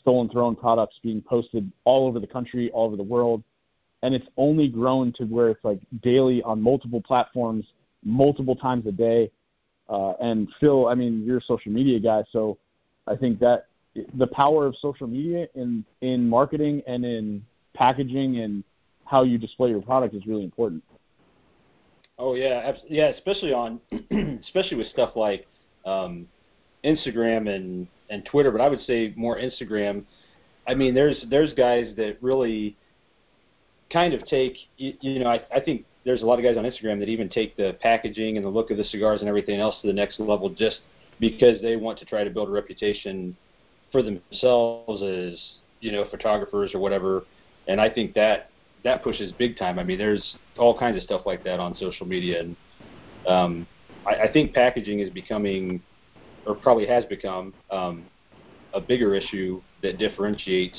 Stolen Throne products being posted all over the country, all over the world, and it's only grown to where it's like daily on multiple platforms, multiple times a day. Uh, and Phil, I mean, you're a social media guy, so I think that the power of social media in in marketing and in packaging and how you display your product is really important. Oh yeah, yeah, especially on, [CLEARS THROAT] especially with stuff like um, Instagram and and Twitter, but I would say more Instagram. I mean, there's there's guys that really kind of take, you, you know, I, I think there's a lot of guys on Instagram that even take the packaging and the look of the cigars and everything else to the next level just because they want to try to build a reputation for themselves as you know photographers or whatever. And I think that that pushes big time. I mean, there's all kinds of stuff like that on social media, and um, I, I think packaging is becoming, or probably has become, um, a bigger issue that differentiates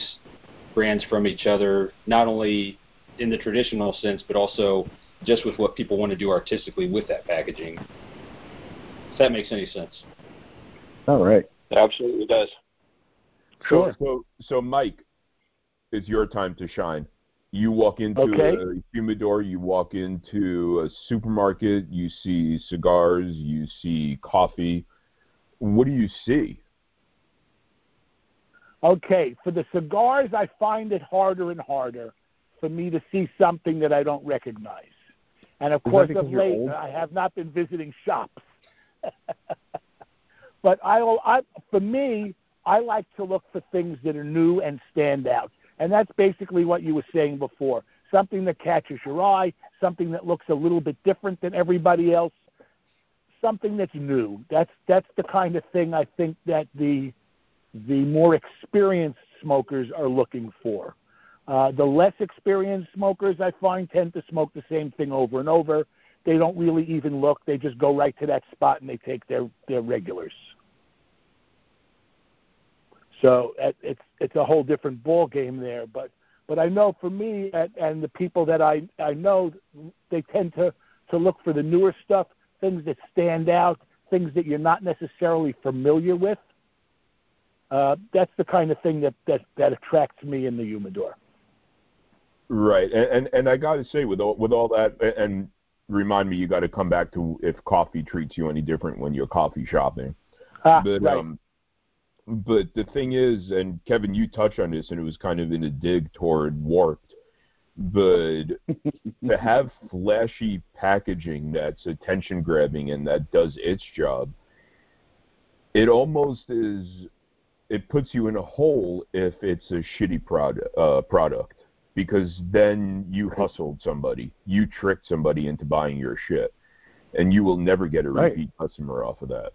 brands from each other, not only in the traditional sense, but also just with what people want to do artistically with that packaging. If that makes any sense. All right. It absolutely does. So, so, so, Mike, it's your time to shine. You walk into Okay. a humidor, you walk into a supermarket, you see cigars, you see coffee. What do you see? Okay, for the cigars, I find it harder and harder for me to see something that I don't recognize. And of Is course, of late, old? I have not been visiting shops. [LAUGHS] but I will. I, for me, I like to look for things that are new and stand out. And that's basically what you were saying before something that catches your eye, something that looks a little bit different than everybody else, something that's new. That's, that's the kind of thing I think that the the more experienced smokers are looking for. Uh, the less experienced smokers, I find, tend to smoke the same thing over and over. They don't really even look; they just go right to that spot and they take their their regulars. So it's it's a whole different ball game there. But but I know for me and, and the people that I I know, they tend to to look for the newer stuff, things that stand out, things that you're not necessarily familiar with uh, that's the kind of thing that, that, that attracts me in the humidor. Right, and and, and I got to say, with all with all that, and remind me, you got to come back to if coffee treats you any different when you're coffee shopping. Ah, but right. um, but the thing is, and Kevin, you touched on this, and it was kind of in a dig toward warped. But [LAUGHS] to have flashy packaging that's attention grabbing and that does its job, it almost is. It puts you in a hole if it's a shitty product. Uh, product because then you hustled somebody, you tricked somebody into buying your shit, and you will never get a Right. repeat customer off of that.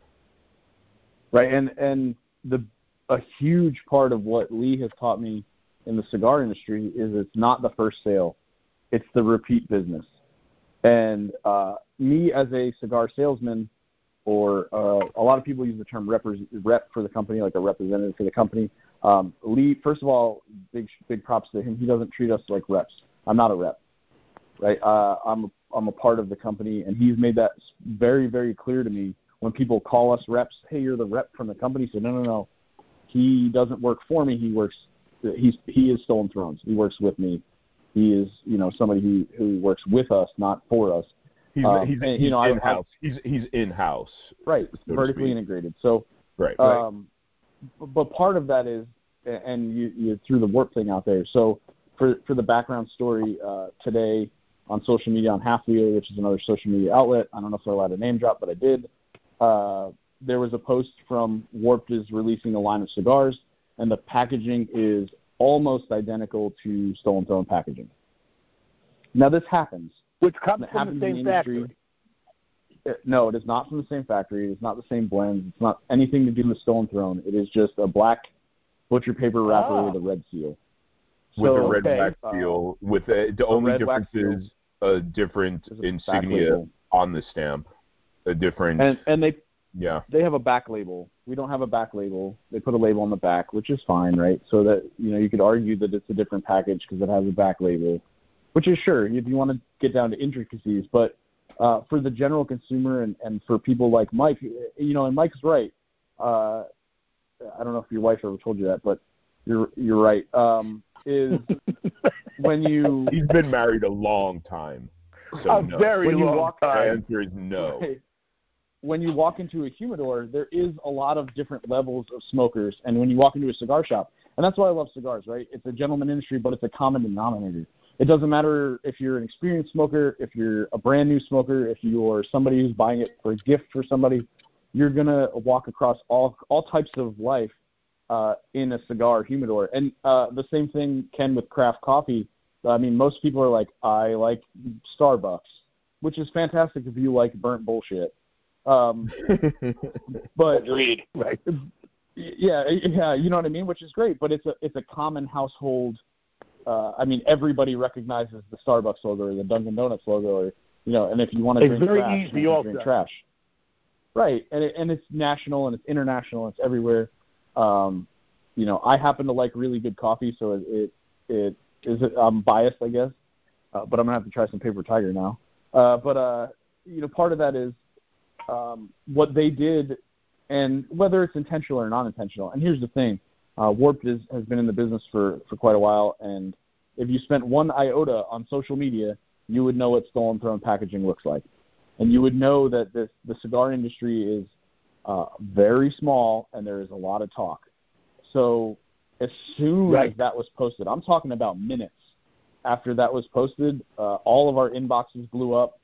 right and and the a huge part of what lee has taught me in the cigar industry is it's not the first sale. It's the repeat business. And uh me as a cigar salesman or uh, a lot of people use the term rep, rep for the company like a representative for the company. Um lee first of all big big props to him. He doesn't treat us like reps. I'm not a rep right? Uh i'm i'm a part of the company and he's made that very very clear to me when people call us reps, hey, you're the rep from the company. So no, no, no, he doesn't work for me. He works. He's he is Stolen Thrones. He works with me. He is you know somebody who who works with us, not for us. He's Um, he's, and, he's you know, in house. He's he's in house. Right, So vertically integrated. So Right. right. um, but part of that is, and you, you threw the warp thing out there. So for for the background story uh, today on social media on Half Wheel, which is another social media outlet. I don't know if they're allowed to name drop, but I did. Uh, there was a post from Warped is releasing a line of cigars, and the packaging is almost identical to Stolen Throne packaging. Now this happens. Which comes It from happens the in same the factory. It- no, it is not from the same factory. It's not the same blend. It's not anything to do with Stolen Throne. It is just a black butcher paper wrapper Ah. with a red seal. with So, a red okay, wax uh, seal. With a, the only difference is a different There's a back insignia on the stamp. A different. And and they yeah. they have a back label. We don't have a back label. They put a label on the back, which is fine, right? So that you know you could argue that it's a different package because it has a back label, which is sure if you want to get down to intricacies. But uh, for the general consumer and and for people like Mike, you know, and Mike's right. Uh, I don't know if your wife ever told you that, but you're you're right. Um, is [LAUGHS] when you He's been married a long time. So a no. very When you long walk- The time. answer is no. Right. When you walk into a humidor, there is a lot of different levels of smokers, and when you walk into a cigar shop, and that's why I love cigars, right? It's a gentleman industry, but it's a common denominator. It doesn't matter if you're an experienced smoker, if you're a brand new smoker, if you're somebody who's buying it for a gift for somebody, you're gonna walk across all all types of life uh, in a cigar humidor. And uh, the same thing can with craft coffee. I mean, most people are like, I like Starbucks, which is fantastic if you like burnt bullshit. Um, [LAUGHS] but Agreed. Right. yeah, yeah, you know what I mean, which is great. But it's a it's a common household. Uh, I mean, everybody recognizes the Starbucks logo or the Dunkin' Donuts logo, or you know. And if you want to drink very trash, easy you wanna drink trash. Right, and it, and it's national and it's international. And it's everywhere. Um, you know, I happen to like really good coffee, so it it, it is. I'm biased, I guess, uh, but I'm gonna have to try some Paper Tiger now. Uh, but uh, you know, part of that is um, what they did, and whether it's intentional or non-intentional. And here's the thing: uh, Warped is, has been in the business for for quite a while, and if you spent one iota on social media, you would know what stolen throne packaging looks like, and you would know that this the cigar industry is uh, very small and there is a lot of talk. So as soon Right. as that was posted, I'm talking about minutes after that was posted, uh, all of our inboxes blew up.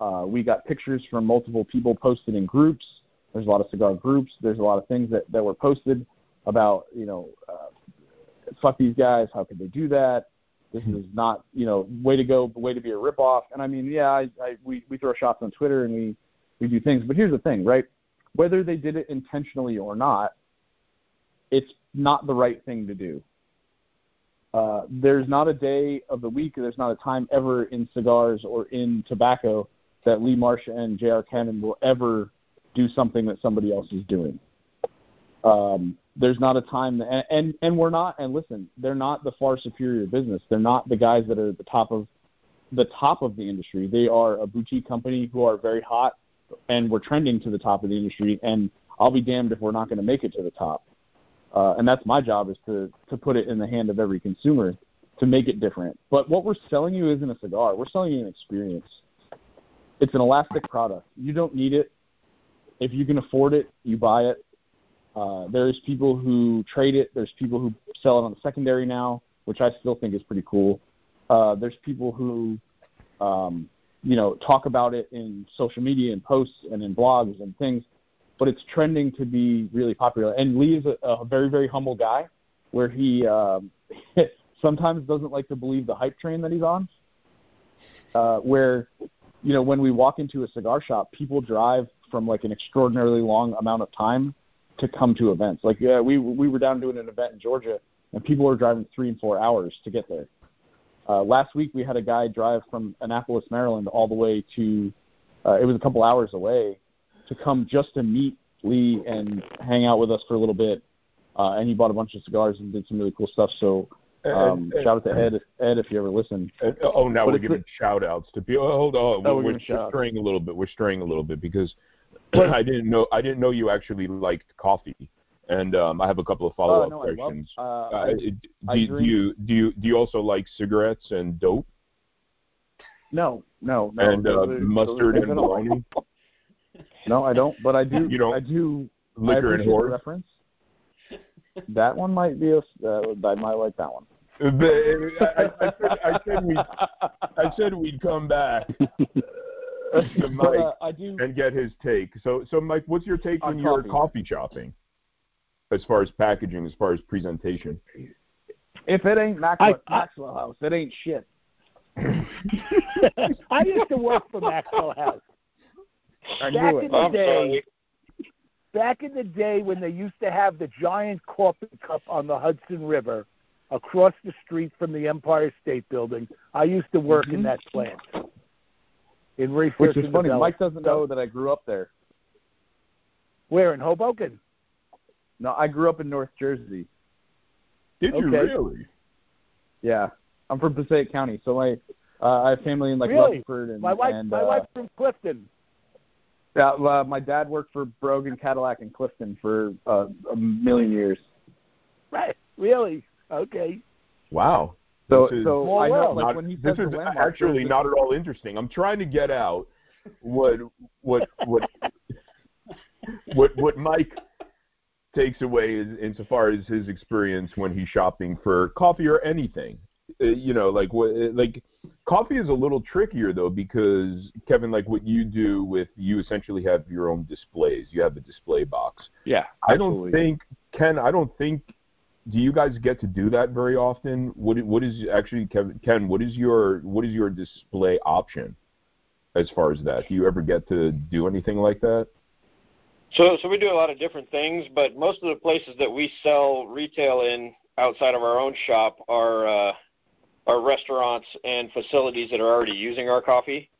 Uh, we got pictures from multiple people posted in groups. There's a lot of cigar groups. There's a lot of things that, that were posted about, you know, uh, fuck these guys. How could they do that? This is not, you know, way to go, way to be a ripoff. And I mean, yeah, I, I, we, we throw shots on Twitter and we, we do things. But here's the thing, right? Whether they did it intentionally or not, it's not the right thing to do. Uh, there's not a day of the week, there's not a time ever in cigars or in tobacco that Lee Marsh and J.R. Cannon will ever do something that somebody else is doing. Um, there's not a time, that, and, and we're not. And listen, they're not the far superior business. They're not the guys that are at the top of the top of the industry. They are a boutique company who are very hot, and we're trending to the top of the industry. And I'll be damned if we're not going to make it to the top. Uh, and that's my job is to to put it in the hand of every consumer to make it different. But what we're selling you isn't a cigar. We're selling you an experience. It's an elastic product. You don't need it. If you can afford it, you buy it. Uh, there's people who trade it. There's people who sell it on the secondary now, which I still think is pretty cool. Uh, there's people who, um, you know, talk about it in social media and posts and in blogs and things, but it's trending to be really popular. And Lee is a, a very, very humble guy, where he um, [LAUGHS] sometimes doesn't like to believe the hype train that he's on. Uh, where, you know, when we walk into a cigar shop, people drive from like an extraordinarily long amount of time to come to events. Like, yeah, we we were down doing an event in Georgia, and people were driving three and four hours to get there. Uh, last week we had a guy drive from Annapolis, Maryland, all the way to. Uh, it was a couple hours away to come just to meet Lee and hang out with us for a little bit. Uh, and he bought a bunch of cigars and did some really cool stuff. So um, And- shout out to Ed, Ed if you ever listen. and- oh, now But we're giving shout outs to people. Oh, hold on, Oh, we're we're, we're straying a little bit. We're straying a little bit because [CLEARS THROAT] I didn't know I didn't know you actually liked coffee, and um, I have a couple of follow Oh up no, I love. questions. Uh, Uh, I, do, I do, you do you do you also like cigarettes and dope no, no, no. and uh, are- those mustard and I bologna, [LAUGHS] No, I don't. But I do. You don't- I do. I liquor and appreciate horse? reference. That one might be a. Uh, I might like that one. Uh, I, I, said, I said we I said we'd come back to [LAUGHS] But, Mike uh, I do. and get his take. So so Mike, what's your take On when you're coffee. coffee shopping, as far as packaging, as far as presentation? If it ain't Maxwell, I- I- Maxwell House, it ain't shit. [LAUGHS] I used to work for Maxwell House. [LAUGHS] I Back knew in it. the I'm day, sorry. Back in the day when they used to have the giant coffee cup on the Hudson River across the street from the Empire State Building, I used to work in Mhm. that plant. In research Which is and funny. development. Mike doesn't know that I grew up there. Where in Hoboken? No, I grew up in North Jersey. Did you really? Yeah, I'm from Passaic County, so my uh, I have family in like Really? Rutherford and My wife, and my uh, wife's from Clifton. Yeah, uh, my dad worked for Brogan Cadillac in Clifton for uh, a million years. Right? Really? Okay. Wow. So is so Small I know world. like not- when he this is landmark, actually not at all interesting. I'm trying to get out what what what what what Mike takes away is, insofar as his experience when he's shopping for coffee or anything. Uh, you know, like what like coffee is a little trickier though because Kevin, like what you do with you essentially have your own displays. You have a display box. Yeah, I don't think Ken. I don't think. Do you guys get to do that very often? What what is actually Kevin? Ken, what is your what is your display option as far as that? Do you ever get to do anything like that? So, so we do a lot of different things, but most of the places that we sell retail in outside of our own shop are uh, are restaurants and facilities that are already using our coffee,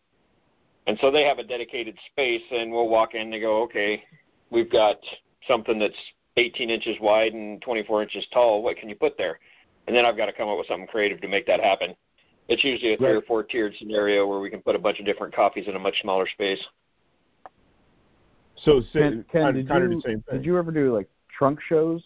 and so they have a dedicated space, and we'll walk in and go, okay, we've got something that's 18 inches wide and 24 inches tall. What can you put there? And then I've got to come up with something creative to make that happen. It's usually a three or four tiered scenario where we can put a bunch of different coffees in a much smaller space. So say, Ken, Ken kind, did kind of you the same thing. did you ever do like trunk shows?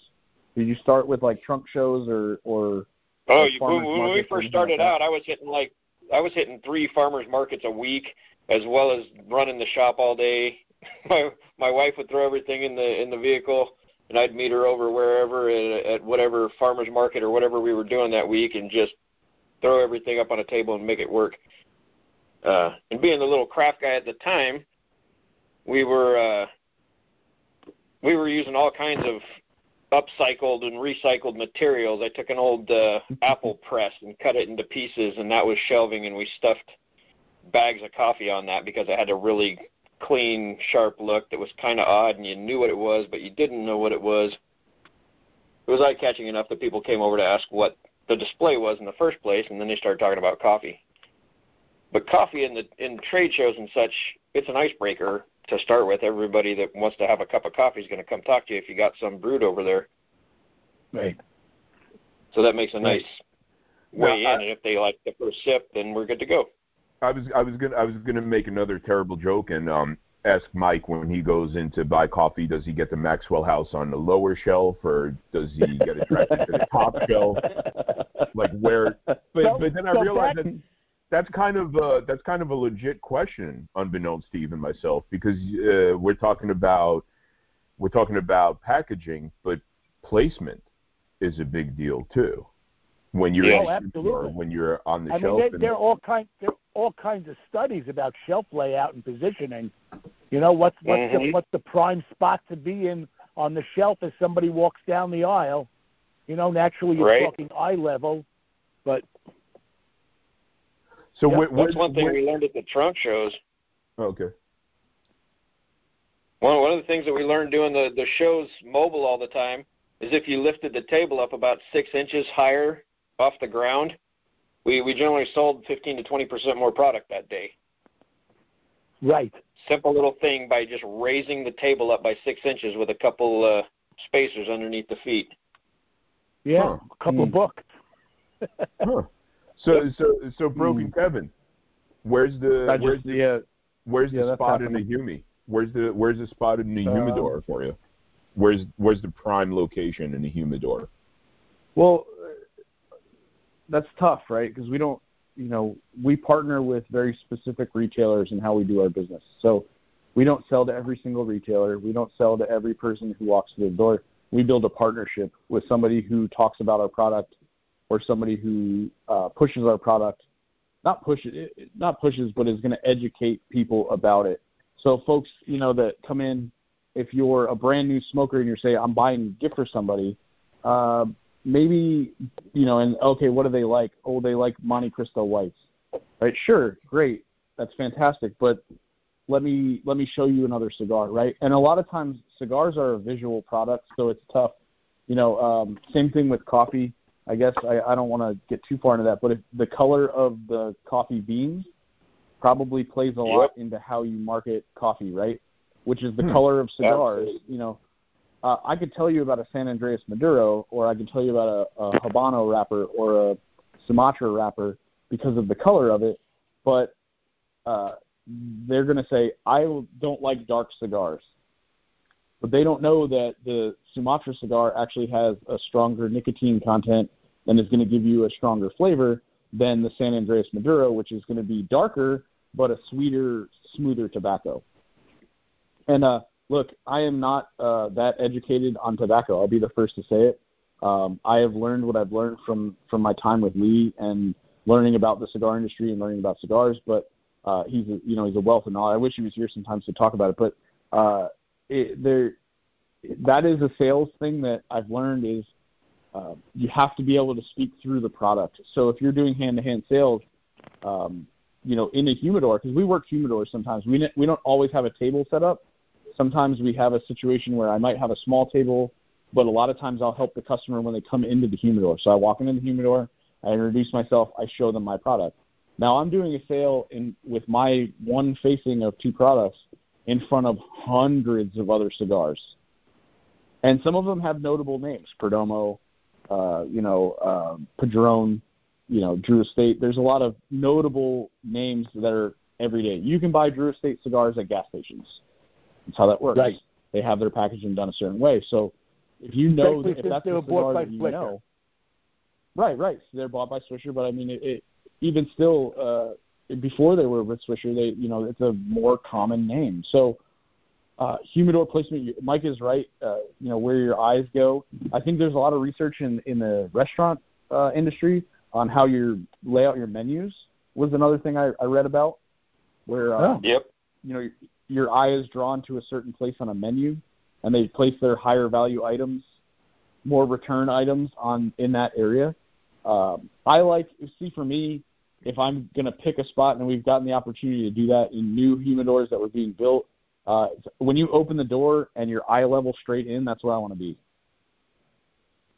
Did you start with like trunk shows or or Oh, you, when, when we first started like out, I was hitting like I was hitting three farmers markets a week, as well as running the shop all day. [LAUGHS] My my wife would throw everything in the in the vehicle, and I'd meet her over wherever at, at whatever farmers market or whatever we were doing that week, and just throw everything up on a table and make it work. Uh, and being the little craft guy at the time, we were uh, we were using all kinds of upcycled and recycled materials. I took an old uh, [LAUGHS] apple press and cut it into pieces, and that was shelving, and we stuffed bags of coffee on that because it had a really clean, sharp look that was kind of odd, and you knew what it was, but you didn't know what it was. It was eye catching enough that people came over to ask what the display was in the first place, and then they started talking about coffee. But coffee in the in trade shows and such, it's an icebreaker to start with. Everybody that wants to have a cup of coffee is going to come talk to you if you got some brewed over there. Right. So that makes a nice way Now, in, and if they like the first sip, then we're good to go. I was I was gonna I was gonna make another terrible joke and um ask Mike when he goes in to buy coffee, does he get the Maxwell House on the lower shelf or does he get it directly to the top shelf? Like where? But So- but then I so realized that that's kind of uh, that's kind of a legit question, unbeknownst to even myself, because uh, we're talking about we're talking about packaging, but placement is a big deal too. When you're Yeah. in Oh, absolutely. when you're on the I mean, shelf, there, and- there are all kinds there are all kinds of studies about shelf layout and positioning. You know, what's what's the Mhm. what's the prime spot to be in on the shelf as somebody walks down the aisle. You know, naturally you're Right. talking eye level, but so Yeah, where, That's one thing where- we learned at the trunk shows. Okay. One one of the things that we learned doing the the shows mobile all the time is if you lifted the table up about six inches higher off the ground, we we generally sold 15 to 20 percent more product that day. right. Simple little thing by just raising the table up by six inches with a couple uh, spacers underneath the feet. Yeah, Huh. a couple of Hmm. books. [LAUGHS] Huh. So so so broken Kevin, where's the I where's the where's yeah, the spot in the happening. humi? Where's the where's the spot in the Uh, humidor for you? Where's where's the prime location in the humidor? Well, that's tough, right? Because we don't, you know, we partner with very specific retailers in how we do our business. So we don't sell to every single retailer. We don't sell to every person who walks through the door. We build a partnership with somebody who talks about our product or somebody who uh, pushes our product. Not pushes, not pushes, but is going to educate people about it. So folks, you know, that come in, if you're a brand new smoker and you're saying, I'm buying a gift for somebody, uh, maybe you know, and okay, what do they like? Oh, they like Montecristo whites, right? Sure, great, that's fantastic. But let me let me show you another cigar, right? And a lot of times, cigars are a visual product, so it's tough. You know, um, same thing with coffee. I guess I, I don't want to get too far into that, but if the color of the coffee beans probably plays a lot into how you market coffee, right? Which is the Hmm. color of cigars. Absolutely. You know, uh, I could tell you about a San Andrés Maduro, or I could tell you about a, a Habano wrapper or a Sumatra wrapper because of the color of it, but uh, they're going to say, I don't like dark cigars. But they don't know that the Sumatra cigar actually has a stronger nicotine content and is going to give you a stronger flavor than the San Andrés Maduro, which is going to be darker but a sweeter, smoother tobacco. And uh, look, I am not uh, that educated on tobacco. I'll be the first to say it. Um, I have learned what I've learned from from my time with Lee and learning about the cigar industry and learning about cigars. But uh, he's a, you know he's a wealth of knowledge. I wish he was here sometimes to talk about it. But uh, there, that is a sales thing that I've learned is uh, you have to be able to speak through the product. So if you're doing hand-to-hand sales, um, you know, in a humidor, because we work humidors sometimes. We we don't always have a table set up. Sometimes we have a situation where I might have a small table, but a lot of times I'll help the customer when they come into the humidor. So I walk into the humidor, I introduce myself, I show them my product. Now I'm doing a sale in with my one facing of two products in front of hundreds of other cigars, and some of them have notable names: Perdomo, uh, you know, um, Padron, you know, Drew Estate. There's a lot of notable names that are every day. You can buy Drew Estate cigars at gas stations. That's how that works. Right. They have their packaging done a certain way. So if you know Especially that if that's a cigar by that you Flickr. know, Right, right. So they're bought by Swisher, but I mean, it, it even still, uh, before they were with Swisher, they, you know, it's a more common name. So, uh, humidor placement, Mike is right. Uh, you know, where your eyes go. I think there's a lot of research in in the restaurant uh, industry on how you lay out your menus. Was another thing I, I read about, where uh, oh. yep, you know, your eye is drawn to a certain place on a menu, and they place their higher value items, more return items on in that area. Um, I like see for me if I'm going to pick a spot, and we've gotten the opportunity to do that in new humidors that were being built. Uh, when you open the door and your eye level straight in, that's where I want to be.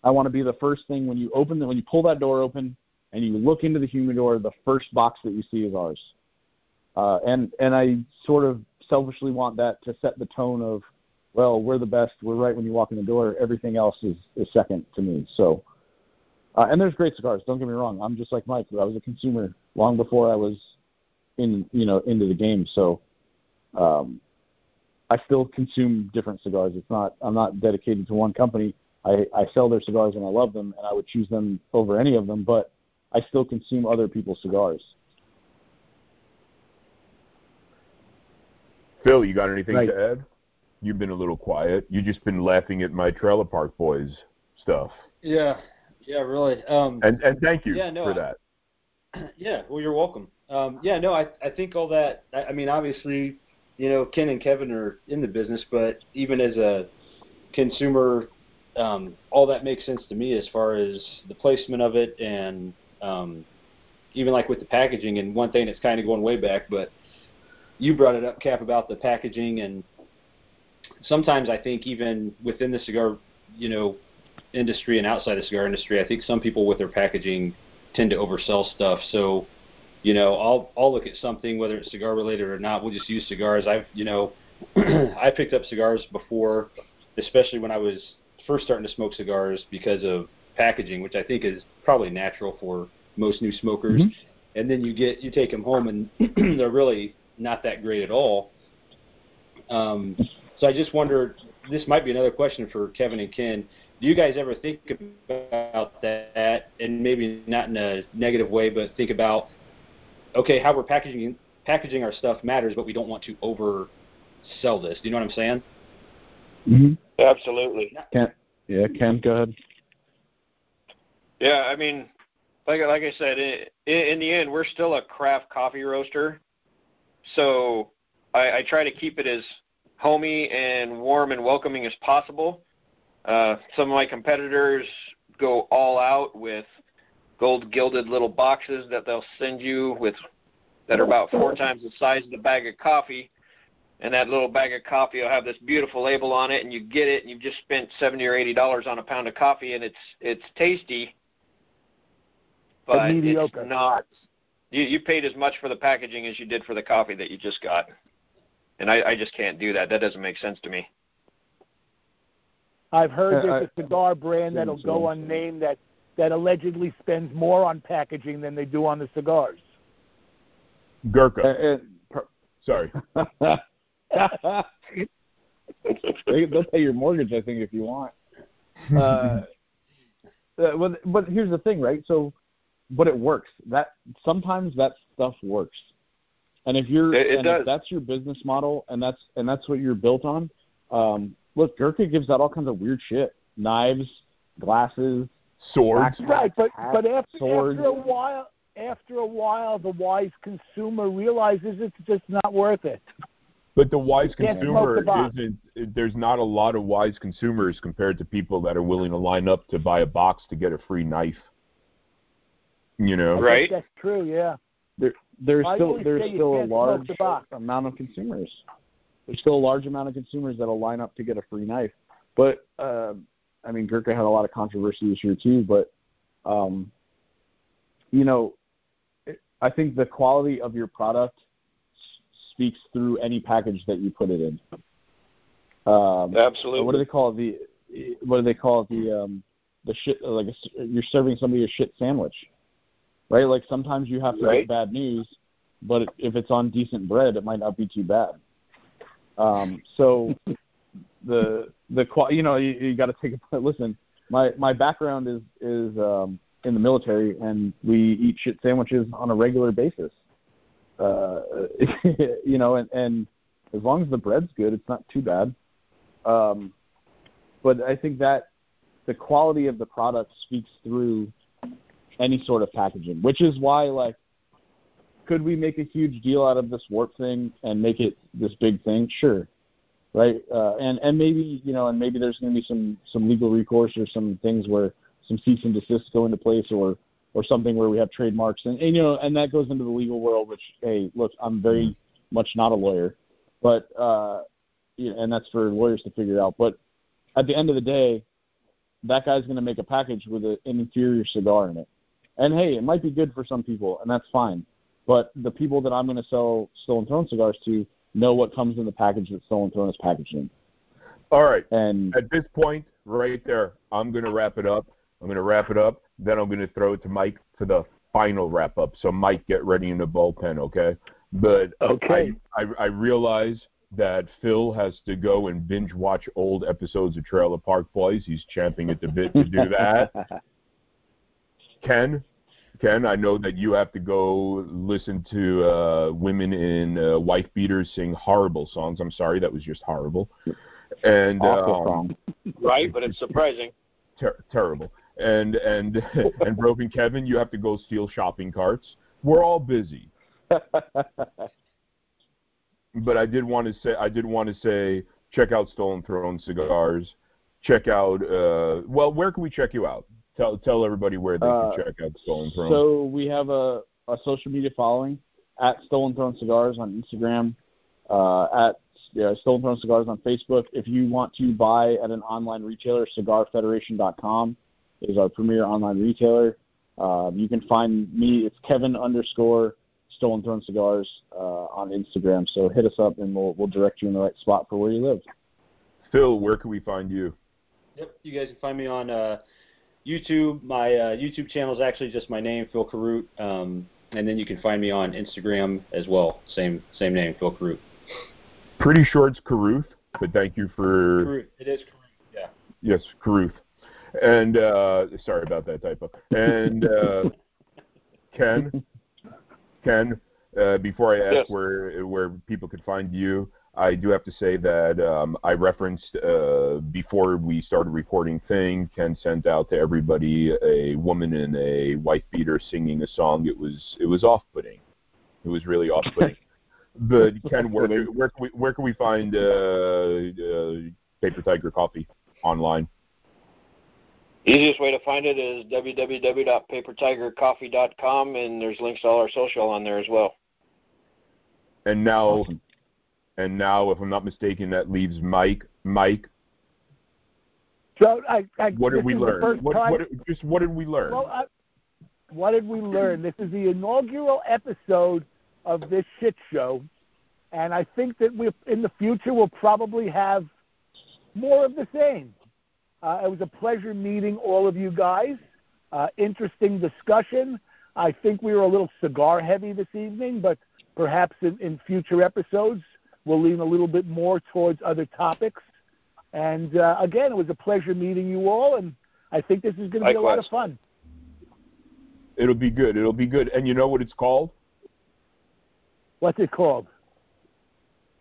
I want to be the first thing when you open the, when you pull that door open and you look into the humidor, the first box that you see is ours. Uh, and and I sort of selfishly want that to set the tone of, well, we're the best. We're right when you walk in the door. Everything else is, is second to me. So uh, and there's great cigars. Don't get me wrong. I'm just like Mike. I was a consumer long before I was in you know into the game. So um, I still consume different cigars. It's not I'm not dedicated to one company. I, I sell their cigars and I love them and I would choose them over any of them. But I still consume other people's cigars. Phil, you got anything right. to add? You've been a little quiet. You've just been laughing at my Trailer Park Boys stuff. Yeah, yeah, really. Um, and and thank you yeah, no, for that. [CLEARS THROAT] Yeah, well, you're welcome. Um, yeah, no, I I think all that. I, I mean, obviously, you know, Ken and Kevin are in the business, but even as a consumer, um, all that makes sense to me as far as the placement of it and um, even like with the packaging. And one thing that's kind of going way back, but you brought it up, Cap, about the packaging and sometimes I think even within the cigar, you know, industry and outside the cigar industry, I think some people with their packaging tend to oversell stuff. So, you know, I'll I'll look at something whether it's cigar related or not. We'll just use cigars. I've you know, [CLEARS THROAT] I picked up cigars before, especially when I was first starting to smoke cigars because of packaging, which I think is probably natural for most new smokers. Mm-hmm. And then you get you take them home and [CLEARS THROAT] they're really not that great at all. Um, so I just wonder. This might be another question for Kevin and Ken do you guys ever think about that? And maybe not in a negative way but think about okay how we're packaging packaging our stuff matters but we don't want to oversell this. Do you know what i'm saying? Mm-hmm. absolutely. Ken, yeah ken go ahead. Yeah i mean like like i said in, in the end we're still a craft coffee roaster. So I, I try to keep it as homey and warm and welcoming as possible uh, some of my competitors go all out with gold gilded little boxes that they'll send you with that are about four times the size of the bag of coffee. And that little bag of coffee will have this beautiful label on it, and you get it, and you've just spent seventy or eighty dollars on a pound of coffee, and it's it's tasty, but it's not. You you paid as much for the packaging as you did for the coffee that you just got, and I, I just can't do that. That doesn't make sense to me. I've heard there's a cigar brand that'll go unnamed that that allegedly spends more on packaging than they do on the cigars. Gurkha. Uh, uh, Sorry. [LAUGHS] [LAUGHS] they, will pay your mortgage, I think, if you want. [LAUGHS] Uh, uh, but, but here's the thing, right? So, but it works. That sometimes that stuff works. And if you're it, it and if that's your business model and that's and that's what you're built on, um, look, Gurkha gives out all kinds of weird shit: knives, glasses, swords. Right, but hats, but after swords. after a while, after a while, the wise consumer realizes it's just not worth it. But the wise consumer isn't. There's not a lot of wise consumers compared to people that are willing to line up to buy a box to get a free knife. You know, right? That's true. Yeah. There, there's still there's still a large amount of consumers there's still a large amount of consumers that'll line up to get a free knife. But uh, I mean, Gurkha had a lot of controversy this year too. But um, you know, I think the quality of your product speaks through any package that you put it in. Um, Absolutely. What do they call it? the? What do they call it? the um, the shit? Like a, you're serving somebody a shit sandwich, right? Like sometimes you have to right. get bad news, but if it's on decent bread, it might not be too bad. Um, so the the you know you, you got to take a listen. My my background is is um, in the military, and we eat shit sandwiches on a regular basis. Uh, [LAUGHS] you know, and, and as long as the bread's good, it's not too bad. Um, but I think that the quality of the product speaks through any sort of packaging, which is why, like, could we make a huge deal out of this warp thing and make it this big thing? Sure, right? Uh, and and maybe you know, and maybe there's going to be some some legal recourse or some things where some cease and desist go into place, or or something where we have trademarks, and, and you know, and that goes into the legal world. Which, hey, look, I'm very much not a lawyer, but uh, you know, and that's for lawyers to figure out. But at the end of the day, that guy's going to make a package with a, an inferior cigar in it. And hey, it might be good for some people, and that's fine. But the people that I'm going to sell Stolen Throne cigars to know what comes in the package that Stolen Throne is packaged in. All right. And At this point, right there, I'm going to wrap it up. I'm going to wrap it up. Then I'm going to throw it to Mike for the final wrap up. So, Mike, get ready in the bullpen, okay? But Okay. I, I, I realize that Phil has to go and binge watch old episodes of Trailer Park Boys. He's champing at the bit to do that. [LAUGHS] Ken, Ken, I know that you have to go listen to uh, women in uh, wife beaters sing horrible songs. I'm sorry, that was just horrible. And awful um, song. [LAUGHS] Right, but it's surprising. ter- terrible. And and [LAUGHS] and Broken Kevin, you have to go steal shopping carts. We're all busy. [LAUGHS] But I did want to say I did want to say check out Stolen Throne cigars. Check out uh well, where can we check you out? Tell tell everybody where they Uh, can check out Stolen Throne. So we have a, a social media following at Stolen Throne Cigars on Instagram, uh, at yeah, Stolen Throne Cigars on Facebook. If you want to buy at an online retailer, CigarFederation.com is our premier online retailer. Uh, you can find me. It's Kevin underscore Stolen Throne Cigars uh, on Instagram. So hit us up and we'll we'll direct you in the right spot for where you live. Phil, where can we find you? Yep, you guys can find me on uh, YouTube. My uh, YouTube channel is actually just my name, Phil Carute, um, and then you can find me on Instagram as well. Same same name, Phil Carute. Pretty sure it's Caruth, but thank you for Carute. It is Carute. Yeah. Yes, Caruth. And uh, sorry about that typo. And uh, [LAUGHS] Ken, Ken, uh, before I ask Yes. where where people could find you, I do have to say that um, I referenced uh, before we started recording thing. Ken sent out to everybody a woman in a wife beater singing a song. It was it was off putting. It was really off putting. [LAUGHS] but Ken, where where can we where can we find uh, uh, Paper Tiger Coffee online? Easiest way to find it is www.papertigercoffee.com, and there's links to all our social on there as well. And now, Awesome. And now, if I'm not mistaken, that leaves Mike. Mike, So I, I what did we learn? What, what, just what did we learn? Well, I, what did we learn? This is the inaugural episode of this shit show, and I think that we, in the future, we'll probably have more of the same. Uh, it was a pleasure meeting all of you guys. Uh, interesting discussion. I think we were a little cigar heavy this evening, but perhaps in, in future episodes we'll lean a little bit more towards other topics. And uh, again, it was a pleasure meeting you all, and I think this is going to be a lot of fun. It'll be good. It'll be good. And you know what it's called? What's it called?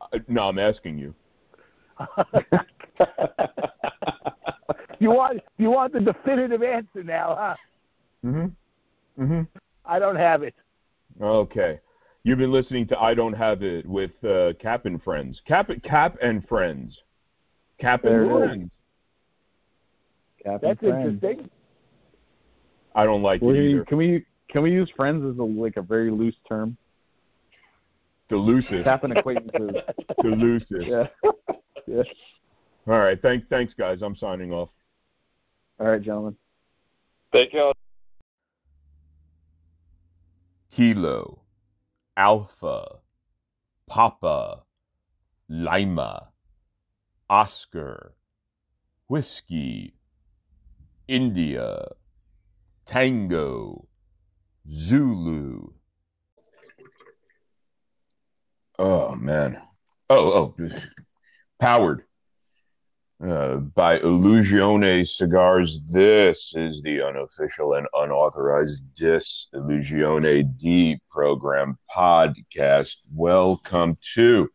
Uh, No, I'm asking you. [LAUGHS] you want you want the definitive answer now, huh? Mm-hmm. Mm-hmm. I don't have it. Okay. You've been listening to I Don't Have It with uh, Cap and Friends. Cap, Cap and Friends. Cap and There it is. Friends. Captain That's Friends. interesting. I don't like it either. can we can we use friends as a, like a very loose term? Delusive. Cap and acquaintances. [LAUGHS] Delusive. yeah. yeah. All right. Thank, thanks, guys. I'm signing off. All right, gentlemen. Thank you. Kilo, Alpha, Papa, Lima, Oscar, Whiskey, India, Tango, Zulu. Oh man. Oh, oh. Powered. Uh, by Illusione Cigars. This is the unofficial and unauthorized Dis Illusione D program podcast. Welcome to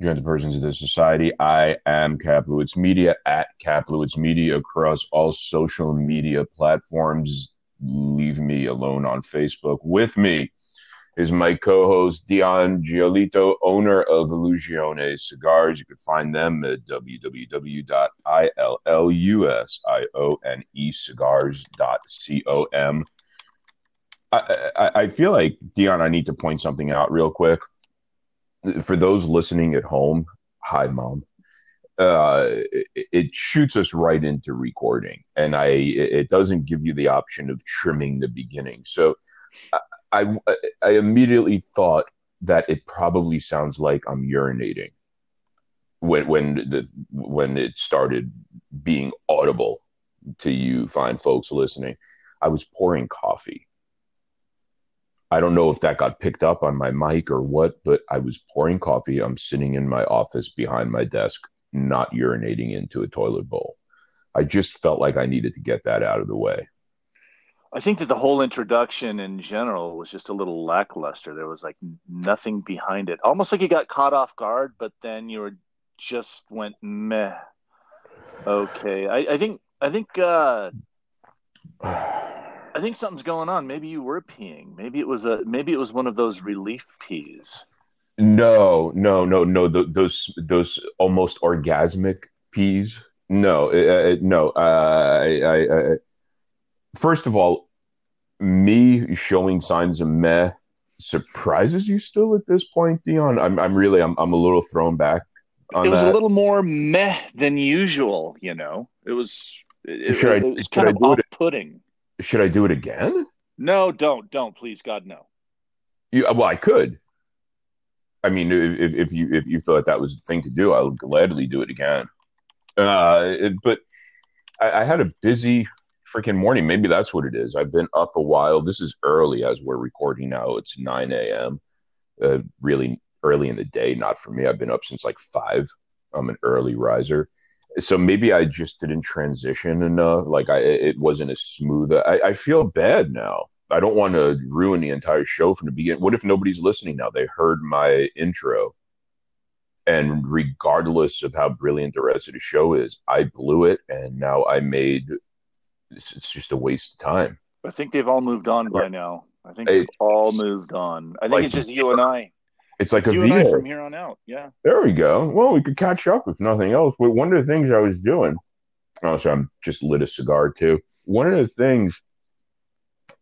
Join the Persons of the Society. I am Kaplowitz Media at Kaplowitz Media across all social media platforms. Leave me alone on Facebook. With me is my co-host Dion Giolito, owner of Illusione Cigars. You can find them at www.illusione I, I, I feel like Dion, I need to point something out real quick for those listening at home. Hi, mom. Uh, it, it, shoots us right into recording, and I it doesn't give you the option of trimming the beginning. So I, I immediately thought that it probably sounds like I'm urinating when when the when it started being audible to you fine folks listening. I was pouring coffee. I don't know if that got picked up on my mic or what, but I was pouring coffee. I'm sitting in my office behind my desk, not urinating into a toilet bowl. I just felt like I needed to get that out of the way. I think that the whole introduction in general was just a little lackluster. There was like nothing behind it, almost like you got caught off guard, but then you were just went meh. Okay, I, I think I think uh, I think something's going on. Maybe you were peeing. Maybe it was a maybe it was one of those relief pees. No, no, no, no. those those almost orgasmic pees. No, uh, no. Uh, I, I, I first of all, me showing signs of meh surprises you still at this point, Dion. I'm I'm really I'm I'm a little thrown back. it was that. a little more meh than usual, you know. It was it, should it, I, it was kind of off-putting. It, should I do it again? No, don't, don't, please, God, no. You well, I could. I mean, if if you if you thought that was the thing to do, I'll gladly do it again. Uh, but I, I had a busy freaking morning. Maybe that's what it is. I've been up a while. This is early as we're recording now. It's 9 a.m. Uh, really early in the day. Not for me. I've been up since like five. I'm an early riser. So maybe I just didn't transition enough. Like I, it wasn't as smooth. I, I feel bad now. I don't want to ruin the entire show from the beginning. What if nobody's listening now? They heard my intro. And regardless of how brilliant the rest of the show is, I blew it. And now I made it's, it's just a waste of time. I think they've all moved on by now. I think they've all moved on. I think like, it's just you and I. It's like it's a you from here on out. Yeah. There we go. Well, we could catch up if nothing else. But one of the things I was doing, oh, so I'm just lit a cigar too. One of the things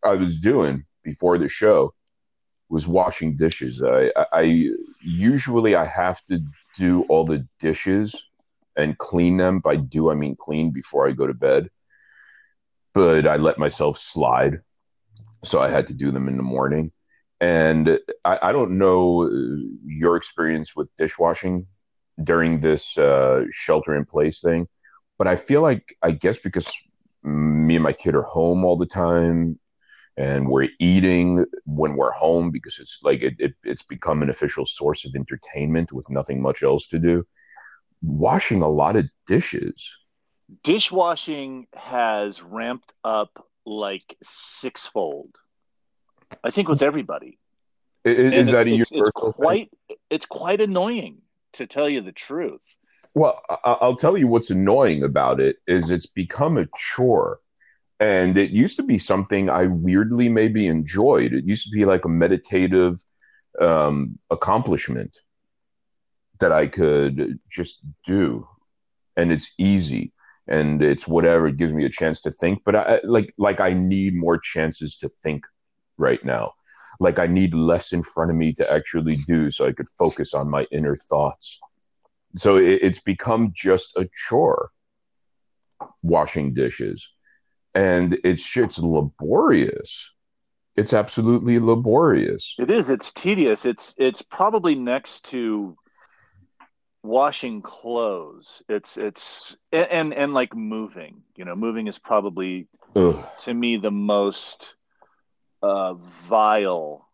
I was doing before the show was washing dishes. I, I usually I have to do all the dishes and clean them. By do I mean clean before I go to bed but I let myself slide. So I had to do them in the morning. And I, I don't know uh, your experience with dishwashing during this uh, shelter in place thing, but I feel like, I guess because me and my kid are home all the time and we're eating when we're home because it's like it, it, it's become an official source of entertainment with nothing much else to do washing a lot of dishes dishwashing has ramped up like sixfold. I think with everybody. Is, is that a it's, it's quite it's quite annoying to tell you the truth. Well, I'll tell you what's annoying about it is it's become a chore. And it used to be something I weirdly maybe enjoyed. It used to be like a meditative um, accomplishment that I could just do. And it's easy and it's whatever it gives me a chance to think but i like like i need more chances to think right now. Like i need less in front of me to actually do so i could focus on my inner thoughts. So it, it's become just a chore washing dishes. And it's it's laborious. It's absolutely laborious. It is. It's tedious. It's it's probably next to washing clothes it's it's and and like moving you know moving is probably Ugh. to me the most uh vile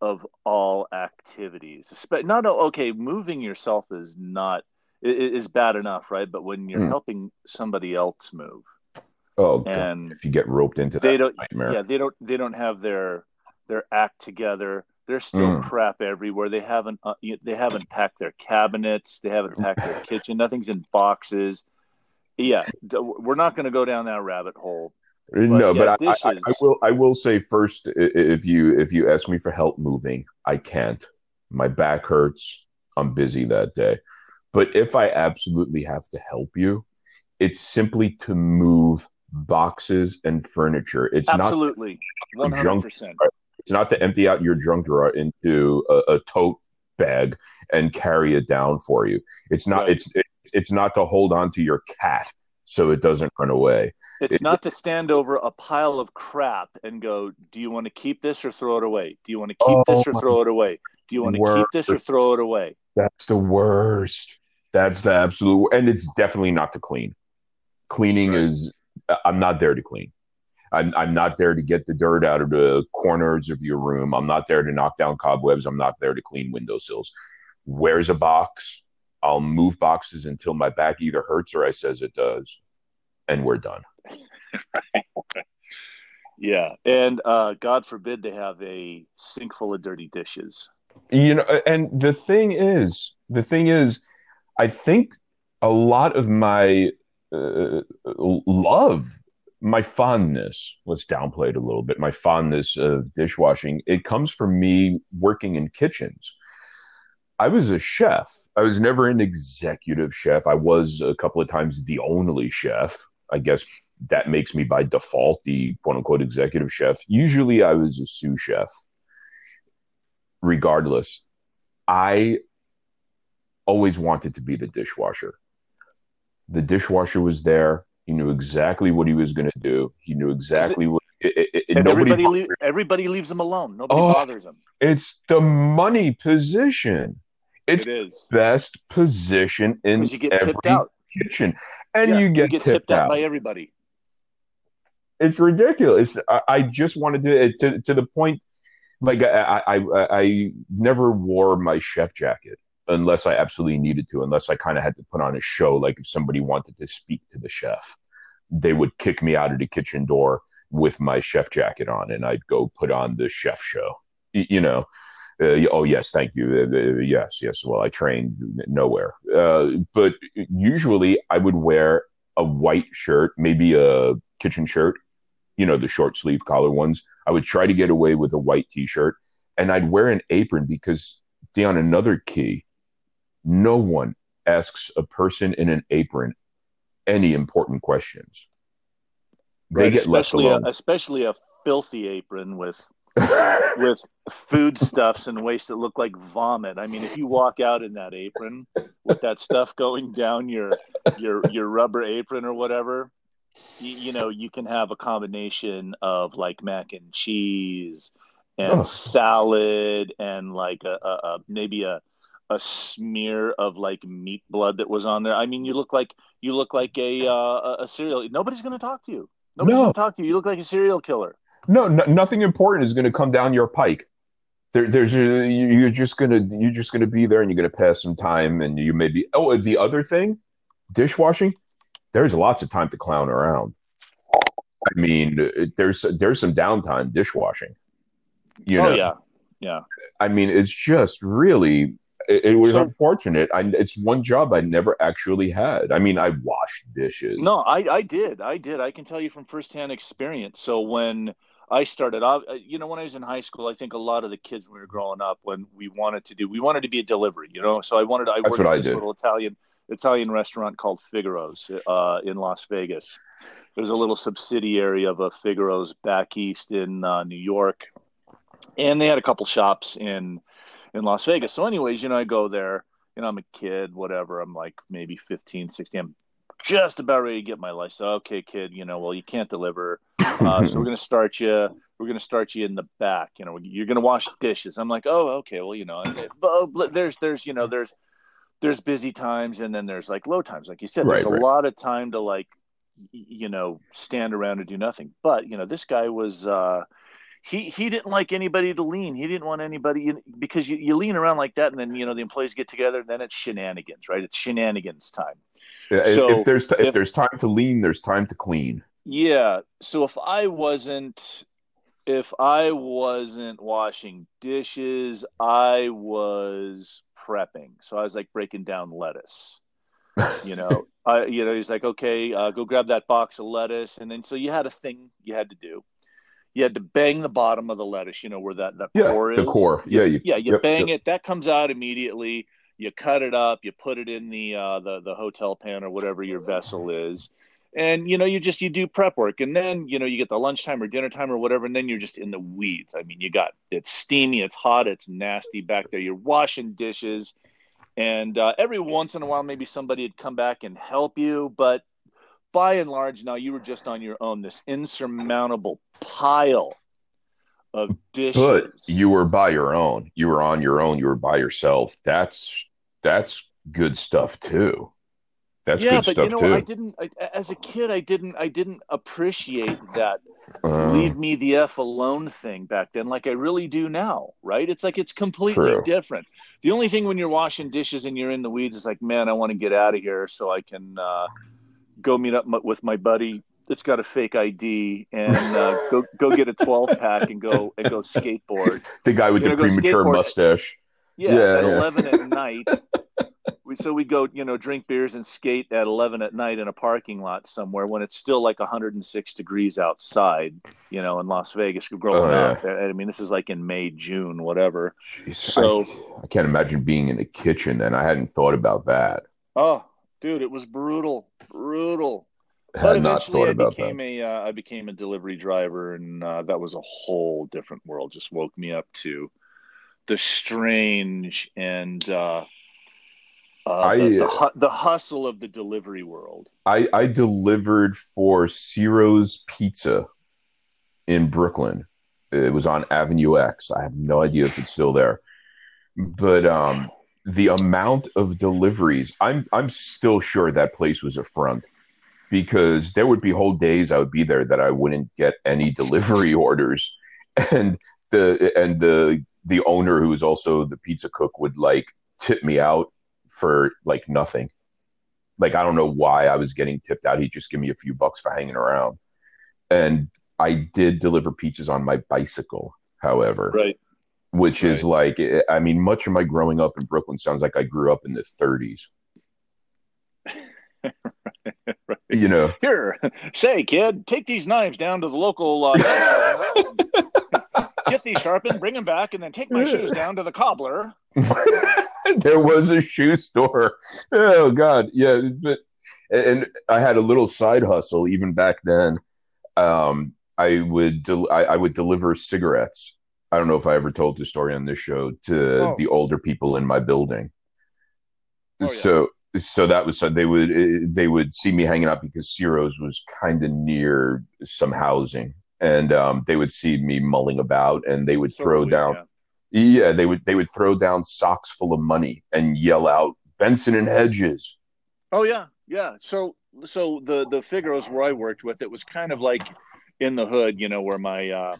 of all activities but not okay moving yourself is not is bad enough, right? But when you're Mm. helping somebody else move, Oh, God. and if you get roped into they that don't, nightmare. yeah, they don't, they don't have their their act together. There's still Mm. crap everywhere. They haven't, uh, you- they haven't packed their cabinets. They haven't packed their [LAUGHS] kitchen. Nothing's in boxes. Yeah, we're not going to go down that rabbit hole. no, yeah, but I, I, I will. I will say first, if you if you ask me for help moving, I can't. My back hurts. I'm busy that day. But if I absolutely have to help you, it's simply to move boxes and furniture. It's not Absolutely, one hundred percent. It's not to empty out your junk drawer into a, a tote bag and carry it down for you. It's not. Right. It's it's it's not to hold on to your cat so it doesn't run away. It's It- not to stand over a pile of crap and go, "Do you want to keep this or throw it away? Do you want to keep this Oh, or throw it away? Do you want to keep this or throw it away?" That's the worst. That's the absolute, and it's definitely not to clean. Cleaning Right. is. I'm not there to clean. I'm, I'm not there to get the dirt out of the corners of your room. I'm not there to knock down cobwebs. I'm not there to clean windowsills. Where's a box? I'll move boxes until my back either hurts or I says it does, and we're done. [LAUGHS] Yeah, and uh, God forbid they have a sink full of dirty dishes. You know, and the thing is, the thing is, I think a lot of my uh, love, my fondness, let's downplay it a little bit, my fondness of dishwashing, it comes from me working in kitchens. I was a chef. I was never an executive chef. I was a couple of times the only chef. I guess that makes me by default the quote unquote executive chef. Usually I was a sous chef. Regardless, I always wanted to be the dishwasher. The dishwasher was there. He knew exactly what he was going to do. He knew exactly what. It, it, it, And nobody everybody, leave, everybody leaves them alone. Nobody Oh. bothers them. it's the money position. It's It is best position in you get every tipped out. kitchen, and Yeah, you get, tipped, out, by everybody. it's ridiculous. I, I just wanted to to to the point. Like I, I I I never wore my chef jacket unless I absolutely needed to, unless I kind of had to put on a show. Like if somebody wanted to speak to the chef, they would kick me out of the kitchen door with my chef jacket on, and I'd go put on the chef show. You know. Uh, oh yes, thank you. Uh, uh, yes, yes. Well, I trained nowhere, uh, but usually I would wear a white shirt, maybe a kitchen shirt, you know, the short sleeve collar ones. I would try to get away with a white t shirt and I'd wear an apron because, Dion, another key no one asks a person in an apron any important questions. They Right, get left especially a, alone. especially a filthy apron with [LAUGHS] with foodstuffs and waste that look like vomit. I mean, if you walk out in that apron with that stuff going down your your your rubber apron or whatever, you, you know, you can have a combination of like mac and cheese and Ugh. salad and like a, a, a maybe a a smear of like meat blood that was on there. I mean, you look like you look like a uh, a- serial. Nobody's going to talk to you. Nobody's No. going to talk to you. You look like a serial killer. No, no, nothing important is going to come down your pike. There, there's you- you're just gonna you're just gonna be there and you're gonna pass some time and you may be. Oh, the other thing, dishwashing. There's lots of time to clown around. I mean, there's there's some downtime dishwashing. You know, oh yeah, yeah. I mean, it's just really. It, it was So- unfortunate. I, it's one job I never actually had. I mean, I washed dishes. No, I I did. I did. I can tell you from firsthand experience. So when I started off, uh, you know, when I was in high school, I think a lot of the kids when we were growing up, when we wanted to do, we wanted to be a delivery, you know. So I wanted. I That's worked at I this did. little Italian Italian restaurant called Figaro's uh, in Las Vegas. It was a little subsidiary of a Figaro's back east in uh, New York, and they had a couple shops in in Las Vegas. So, anyways, you know, I go there. You know, I'm a kid, whatever. I'm like maybe 15, 16. I'm just about ready to get my license. Okay, kid. You know, well, you can't deliver, [LAUGHS] uh, so we're gonna start you. We're gonna start you in the back. You know, you're gonna wash dishes. I'm like, oh, okay. Well, you know, it- but there's there's you know there's there's busy times and then there's like low times. Like you said, there's Right, a right. lot of time to like you know stand around and do nothing. But you know, this guy was. uh he he didn't like anybody to lean. He didn't want anybody because you, you lean around like that, and then you know the employees get together. and Then it's shenanigans, right? It's shenanigans time. Yeah, so if there's if, if there's time to lean, there's time to clean. Yeah. So if I wasn't if I wasn't washing dishes, I was prepping. So I was like breaking down lettuce. you know, [LAUGHS] I you know he's like, okay, uh, go grab that box of lettuce, and then so you had a thing you had to do you had to bang the bottom of the lettuce, you know, where that, that yeah, core is. Yeah, the core. Yeah. You, yeah. You yep, bang yep. it. That comes out immediately. You cut it up. You put it in the, uh, the, the hotel pan or whatever your vessel is. And, you know, you just, you do prep work and then, you know, you get the lunchtime or dinner time or whatever. And then you're just in the weeds. I mean, you got, it's steamy, it's hot, it's nasty back there. You're washing dishes. And uh, every once in a while, maybe somebody would come back and help you, but by and large, now you were just on your own, this insurmountable pile of dishes. But you were by your own. You were on your own. You were by yourself. That's that's good stuff too. That's yeah, but you know, too. I didn't. I, as a kid, I didn't. I didn't appreciate that uh, "leave me the f alone" thing back then, like I really do now. Right? It's like it's completely true. different. The only thing when you're washing dishes and you're in the weeds is like, man, I want to get out of here so I can uh, go meet up with my buddy that's got a fake ID and uh, go go get a 12 pack and go and go skateboard. The guy with you the know, premature mustache. Yeah, yeah at yeah. 11 at [LAUGHS] night. We, so we go, you know, drink beers and skate at 11 at night in a parking lot somewhere when it's still like 106 degrees outside, you know, in Las Vegas. Growing oh, up, I mean, this is like in May, June, whatever. Jeez, so I, I can't imagine being in the kitchen. Then I hadn't thought about that. Oh, dude, it was brutal, brutal. Had but not thought about I became that. A, uh, I became a delivery driver, and uh, that was a whole different world. Just woke me up to the strange and uh, uh, I, the, the, the, hustle of the delivery world. I, I delivered for Ciro's Pizza in Brooklyn. It was on Avenue X. I have no idea if it's still there, but um, the amount of deliveries, I'm I'm still sure that place was a front because there would be whole days I would be there that I wouldn't get any delivery [LAUGHS] orders, and the and the the owner who is also the pizza cook would like tip me out for like nothing. Like I don't know why I was getting tipped out. He'd just give me a few bucks for hanging around. And I did deliver pizzas on my bicycle, however. Right which right. is like I mean, much of my growing up in Brooklyn sounds like I grew up in the 30s. [LAUGHS] right. You know, here, say, kid, take these knives down to the local. Uh, [LAUGHS] get these sharpened, bring them back, and then take my shoes down to the cobbler. [LAUGHS] there was a shoe store. Oh God, yeah, but and I had a little side hustle even back then. Um, I would del- I, I would deliver cigarettes I don't know if I ever told the story on this show to oh. the older people in my building. Oh, yeah. So so that was so they would they would see me hanging out because Ciro's was kind of near some housing, and um, they would see me mulling about, and they would throw down. Yeah. yeah, they would they would throw down socks full of money and yell out Benson and Hedges. Oh yeah, yeah. So so the the Figaro's where I worked with, it was kind of like in the hood, you know, where my uh,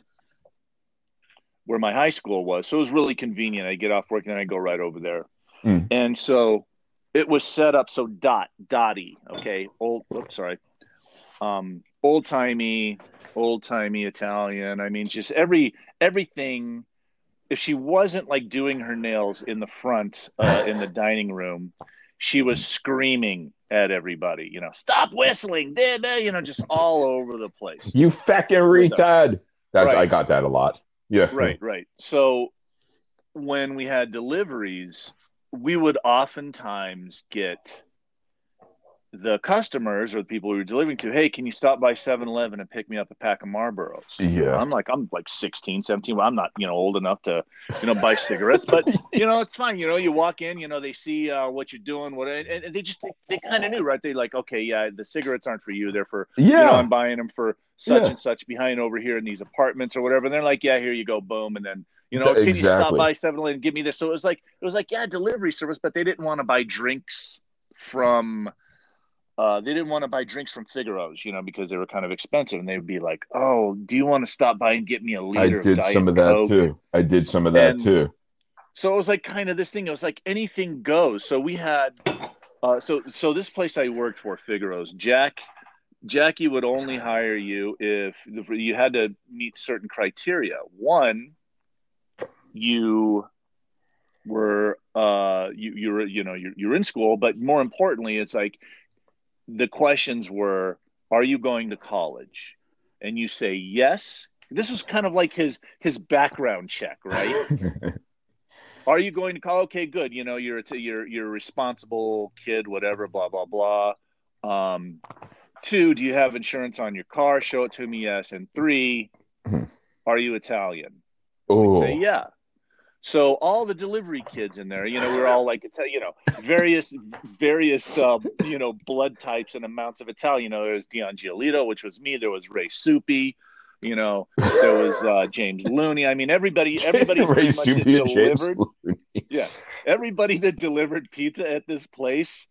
where my high school was. So it was really convenient. I get off work and I go right over there. Mm. And so it was set up so dot dotty, okay, old oops, sorry. Um old timey, old timey Italian. I mean just every everything if she wasn't like doing her nails in the front uh, in the dining room, she was screaming at everybody, you know, stop whistling, you know, just all over the place. You fucking retard. That's right. I got that a lot. Yeah. Right, right. So when we had deliveries, we would oftentimes get the customers or the people we were delivering to, hey, can you stop by 7-Eleven and pick me up a pack of Marlboros? Yeah. I'm like, I'm like 16, 17. Well, I'm not, you know, old enough to, you know, buy cigarettes, but [LAUGHS] you know, it's fine. You know, you walk in, you know, they see uh, what you're doing, what, and, and they just, they, they kind of knew, right? They like, okay, yeah, the cigarettes aren't for you. They're for, yeah, you know, I'm buying them for such yeah. and such behind over here in these apartments or whatever. And they're like, yeah, here you go. Boom. And then, you know, exactly. can you stop by 7-Eleven and give me this? So it was like, it was like, yeah, delivery service, but they didn't want to buy drinks from, uh, they didn't want to buy drinks from Figaro's, you know, because they were kind of expensive, and they would be like, "Oh, do you want to stop by and get me a liter?" I did some of that Coke? too. I did some of that And- too. So it was like kind of this thing. It was like anything goes. So we had, uh, so so this place I worked for, Figaro's, Jack, Jackie would only hire you if you had to meet certain criteria. One, you were uh you you were you know you're, you're in school, but more importantly, it's like the questions were, are you going to college? And you say yes. This is kind of like his his background check, right? [LAUGHS] are you going to call okay good you know you're a, you're you're a responsible kid whatever blah blah blah um two do you have insurance on your car show it to me yes and three Hmm. are you italian oh, say yeah so all the delivery kids in there you know we're all like you know various various uh, you know blood types and amounts of italian. You know there's dion giolito which was me. There was ray soupy you know. There was uh, james looney. I mean everybody [LAUGHS] everybody Ray pretty much had Supia, James delivered. Yeah, everybody that delivered pizza at this place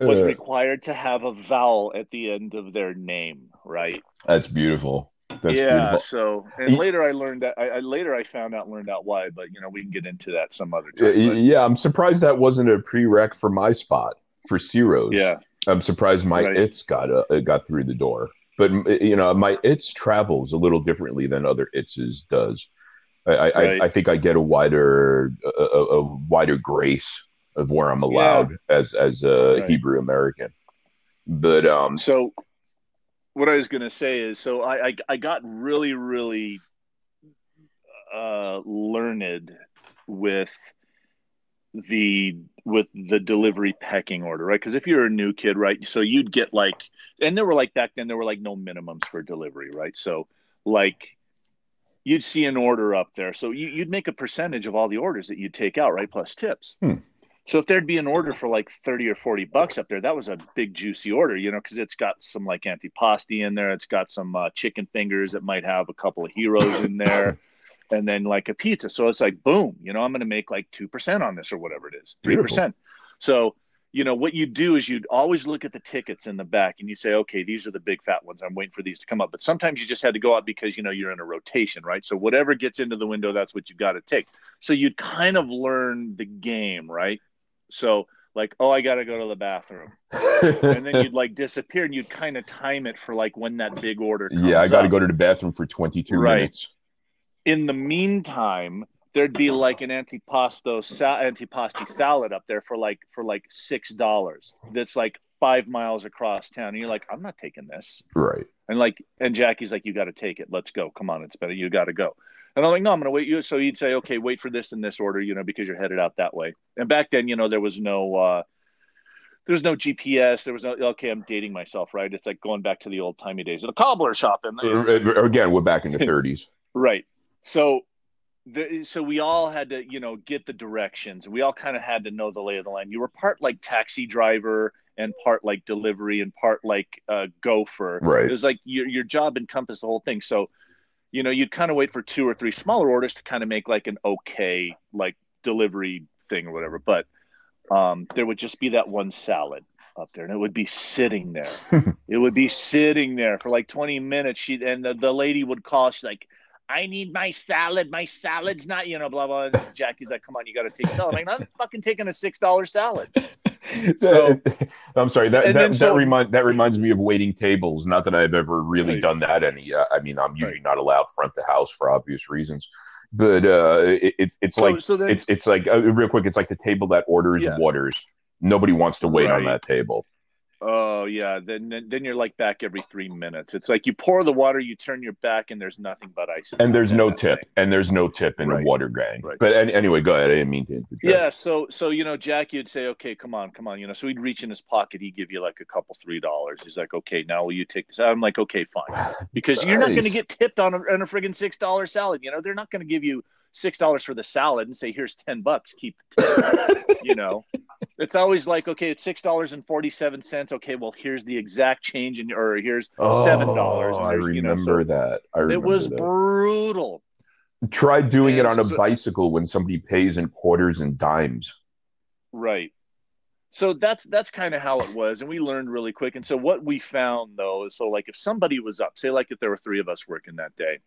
was Uh, required to have a vowel at the end of their name, right? that's beautiful. That's yeah. beautiful. So, and You- later I learned that. I, I later I found out, learned out why, but you know we can get into that some other time. But, yeah, I'm surprised that wasn't a prereq for my spot for Ciro's. yeah, I'm surprised my Right. its got uh, it got through the door. But you know, my its travels a little differently than other its does. I, I, Right. I, I think I get a wider a, a, a wider grace of where I'm allowed as as a Right. Hebrew American. But um, So, what I was going to say is, so I, I I got really really uh, learned with the with the delivery pecking order, right? Because if you're a new kid, right, so you'd get like, and there were like back then there were like no minimums for delivery, right? So like you'd see an order up there, so you, you'd make a percentage of all the orders that you'd take out, right, plus tips. Hmm. So if there'd be an order for like 30 or 40 bucks up there, that was a big juicy order, you know, because it's got some like antipasti in there. It's got some uh, chicken fingers It might have a couple of heroes in there [COUGHS] and then like a pizza. So it's like, boom, you know, I'm going to make like 2% on this or whatever it is, 3%. Beautiful. So, you know, what you do is you'd always look at the tickets in the back and you say, okay, these are the big fat ones. I'm waiting for these to come up. But sometimes you just had to go out because, you know, you're in a rotation, right? So whatever gets into the window, that's what you got to take. So you'd kind of learn the game, right? So, like, oh, I got to go to the bathroom. And then you'd like disappear and you'd kind of time it for like when that big order comes [LAUGHS] yeah, I got to up. go to the bathroom for 22 Right. minutes. In the meantime, there'd be like an antipasto sa- antipasti salad up there for like for like six dollars. That's like five miles across town, and you're like, I'm not taking this. Right. And like, and Jackie's like, you got to take it. Let's go. Come on, it's better. You got to go. And I'm like, no, I'm going to wait you. So he'd say, okay, wait for this in this order, you know, because you're headed out that way. And back then, you know, there was no, uh, there was no GPS. There was no, okay, I'm dating myself, right? It's like going back to the old timey days of the cobbler shop. And Again, we're back in the [LAUGHS] 30s. Right. So the, so we all had to, you know, get the directions. We all kind of had to know the lay of the land. You were part like taxi driver and part like delivery and part like uh, gopher. Right. It was like your your job encompassed the whole thing. So, you know, you'd kind of wait for two or three smaller orders to kind of make like an okay like delivery thing or whatever. But um, there would just be that one salad up there, and it would be sitting there. [LAUGHS] it would be sitting there for like twenty minutes. She and the, the lady would call. She's like. I need my salad. My salad's not, you know, blah blah. And Jackie's like, "Come on, you got to take salad." I'm like, "I'm fucking taking a six dollar salad." [LAUGHS] So- I'm sorry. That that, then that so- remind that reminds me of waiting tables. Not that I've ever really Right. done that any. Uh, I mean, I'm usually not allowed front the house for obvious reasons. But uh, it, it's it's So, like so it's it's like uh, real quick. It's like the table that orders Yeah. waters. Nobody wants to wait on that table. Oh yeah, then, then you're like back every three minutes. It's like you pour the water, you turn your back, and there's nothing but ice. And there's no tip. thing. And there's no tip in Right. a water gang. Right. But an- anyway, go ahead. I didn't mean to interject. Yeah, so so you know, Jackie would say, "Okay, come on, come on," you know. So he'd reach in his pocket, he'd give you like a couple three dollars. He's like, "Okay, now will you take this?" I'm like, "Okay, fine," [LAUGHS] because you're not going to get tipped on a, on a friggin' six dollar salad. You know, they're not going to give you six dollars for the salad and say, "Here's ten bucks, keep the [LAUGHS] you know, it's always like, "Okay, it's six dollars forty seven. Okay, well, here's the exact change, in, or here's seven oh, dollars. Oh, I you know, remember so that. I remember it was that. brutal. Try doing it on a so- bicycle when somebody pays in quarters and dimes. Right. so that's that's kind of how it was and we learned really quick and so what we found though is so like if somebody was up say like if there were three of us working that day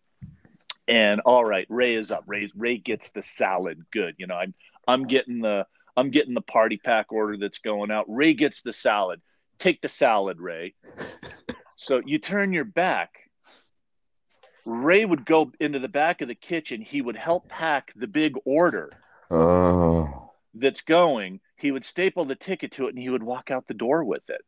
and all right ray is up. Ray ray gets the salad good. You know i'm i'm getting the i'm getting the party pack order that's going out. Ray gets the salad. Take the salad ray. [LAUGHS] So you turn your back. Ray would go into the back of the kitchen. He would help pack the big order Oh. that's going, he would staple the ticket to it and he would walk out the door with it.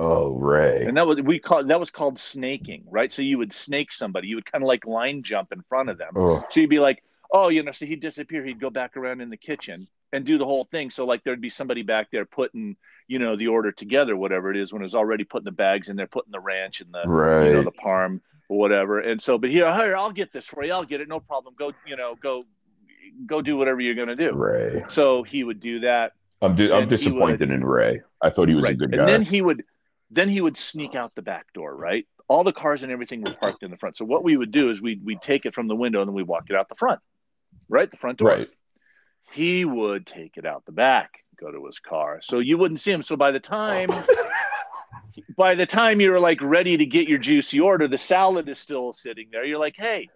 Oh, Ray. And that was we call that was called snaking, right? So you would snake somebody, you would kind of like line jump in front of them. Oh. So you'd be like, oh, you know, so he'd disappear, he'd go back around in the kitchen and do the whole thing. So like there'd be somebody back there putting, you know, the order together, whatever it is, when it was already putting the bags in there, putting the ranch and the Right. you know, the parm or whatever. And so, but here, here, I'll get this for you. I'll get it. No problem. Go, you know, go, go do whatever you're going to do. Ray. So he would do that. I'm di- I'm disappointed in Ray. I thought he was a good guy. And then he would, then he would sneak out the back door, right? All the cars and everything were parked in the front. So what we would do is we'd, we'd take it from the window and then we walk it out the front, right? The front door. right. He would take it out the back, go to his car. So you wouldn't see him. So by the time, [LAUGHS] by the time you're like ready to get your juicy order, the salad is still sitting there. You're like, hey,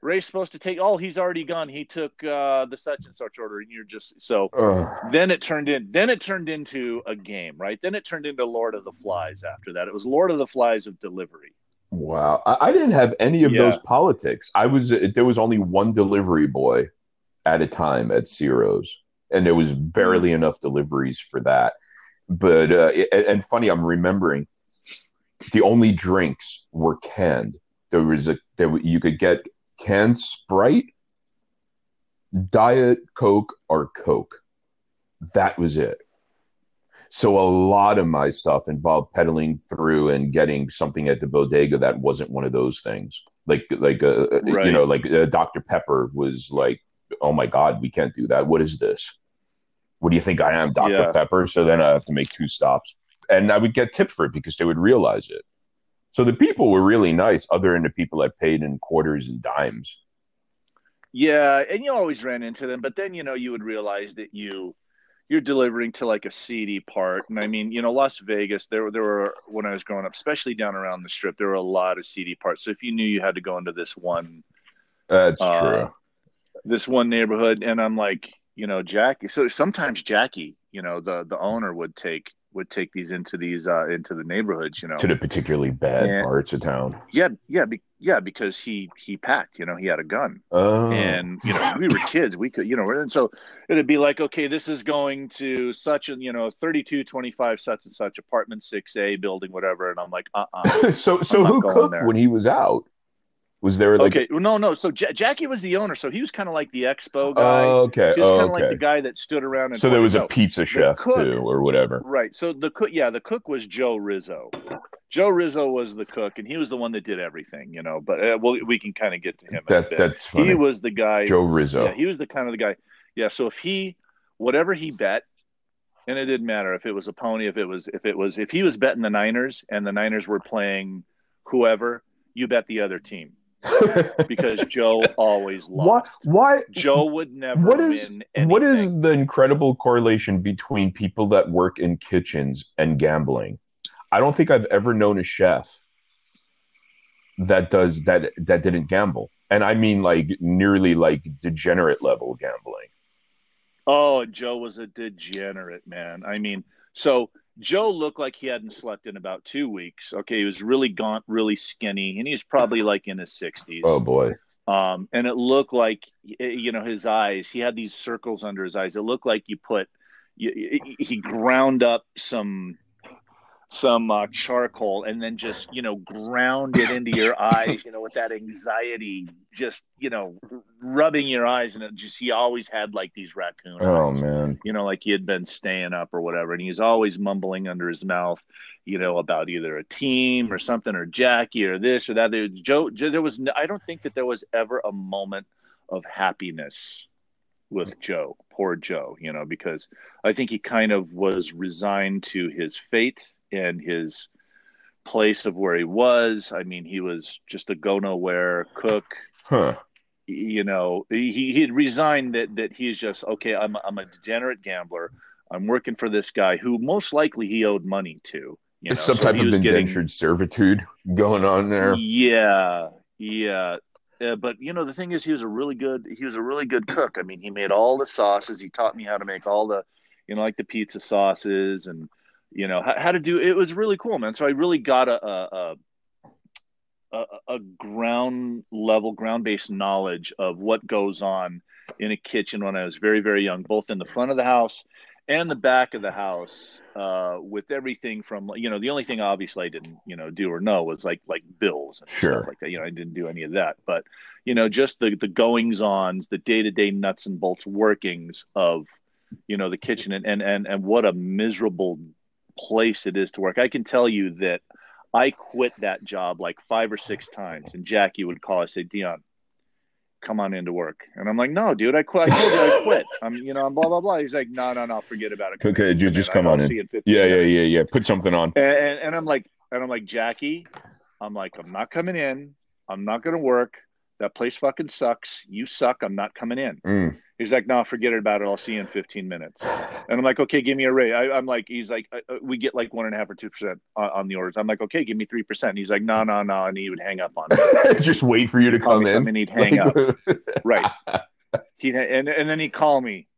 Ray's supposed to take. Oh, he's already gone. He took uh, the such and such order, and you're just so. Ugh. Then it turned in. Then it turned into a game, right? Then it turned into Lord of the Flies. After that, it was Lord of the Flies of delivery. Wow. I, I didn't have any of Yeah. those politics. I was there was only one delivery boy at a time at Ciro's, and there was barely enough deliveries for that. But uh, and, and funny, I'm remembering the only drinks were canned. There was a there you could get canned Sprite, Diet Coke, or Coke. That was it. So a lot of my stuff involved pedaling through and getting something at the bodega that wasn't one of those things. Like like uh, you know like uh, Dr Pepper was like, oh my god, we can't do that. What is this? What do you think I am, Dr Yeah. Pepper? So then I have to make two stops, and I would get tipped for it because they would realize it. So the people were really nice, other than the people that paid in quarters and dimes. Yeah, and you always ran into them, but then you know you would realize that you you're delivering to like a seedy part. And I mean, you know, Las Vegas, there were there were when I was growing up, especially down around the strip, there were a lot of seedy parts. So if you knew you had to go into this one That's Uh, true. this one neighborhood and I'm like, you know, Jackie so sometimes Jackie, you know, the the owner would take would take these into these uh into the neighborhoods, you know. To the particularly bad Yeah. parts of town. Yeah, yeah, be, yeah, because he he packed, you know, he had a gun. Oh, and you know we were kids we could you know and so it'd be like okay this is going to such a you know 3225 such and such apartment 6a building whatever and i'm like uh-uh [LAUGHS] so so who cooked there. when he was out? Was there like okay no no so J- jackie was the owner so he was kind of like the expo guy Oh, okay, he was kind of okay. like the guy that stood around and so there was a out. pizza chef cook- too, or whatever. right so the cook yeah the cook was joe rizzo joe rizzo was the cook and he was the one that did everything you know but uh, well, we can kind of get to him That that's funny. he was the guy Joe Rizzo. Yeah, he was the kind of the guy. Yeah, so if he, whatever he bet, and it didn't matter if it was a pony, if it was, if it was, if he was betting the Niners and the Niners were playing whoever, you bet the other team because Joe always [LAUGHS] why? lost. Why? Joe would never What is what is the incredible correlation between people that work in kitchens and gambling? I don't think I've ever known a chef that does that that didn't gamble, and I mean like nearly like degenerate level gambling. Oh, Joe was a degenerate, man. I mean, so Joe looked like he hadn't slept in about two weeks. Okay, he was really gaunt, really skinny, and he was probably like in his sixties. Oh boy, um, and it looked like you know his eyes. He had these circles under his eyes. It looked like you put you, he ground up some some uh, charcoal and then just you know ground it into your [LAUGHS] eyes. You know, with that anxiety, just you know rubbing your eyes, and it just he always had like these raccoon oh eyes man, you know, like he had been staying up or whatever. And he's always mumbling under his mouth, you know, about either a team or something or Jackie or this or that. There- Joe, Joe there was, no, I don't think that there was ever a moment of happiness with Joe, poor Joe, you know, because I think he kind of was resigned to his fate and his place of where he was. I mean, he was just a go nowhere cook huh? you know he he had resigned that that he's just okay i'm i'm a degenerate gambler I'm working for this guy who most likely he owed money to. You know, Some so type of indentured getting- servitude going on there. Yeah, yeah. Uh, but you know the thing is, he was a really good. He was a really good cook. I mean, he made all the sauces. He taught me how to make all the, you know, like the pizza sauces and you know how, how to do. It was really cool, man. So I really got a a, a, a ground level, ground based knowledge of what goes on in a kitchen when I was very very young, both in the front of the house and the back of the house uh, with everything from you know the only thing obviously I didn't you know do or know was like like bills and Sure. stuff like that you know I didn't do any of that but you know just the the goings ons the day to day nuts and bolts workings of you know the kitchen and, and and and what a miserable place it is to work I can tell you that I quit that job like five or six times and Jackie would call and say Dion come on into work and I'm like no dude I quit I told you I quit [LAUGHS] I'm you know I'm blah blah blah he's like no no no forget about it Okay, ju- just come on in. see you in 15 Yeah, yeah, yeah, yeah. Put something on. And, and, and I'm like, and I'm like, Jackie, I'm like, I'm not coming in. I'm not going to work. That place fucking sucks. You suck. I'm not coming in. Mm. He's like, no, forget it about it. I'll see you in 15 minutes. And I'm like, okay, give me a rate. I, I'm like, he's like, uh, uh, we get like one and a half or two percent on, on the orders. I'm like, okay, give me three percent. He's like, no, no, no, and he would hang up on me. [LAUGHS] just wait for you to Call come me in. something, he'd hang up. [LAUGHS] Right. He and and then he'd call me.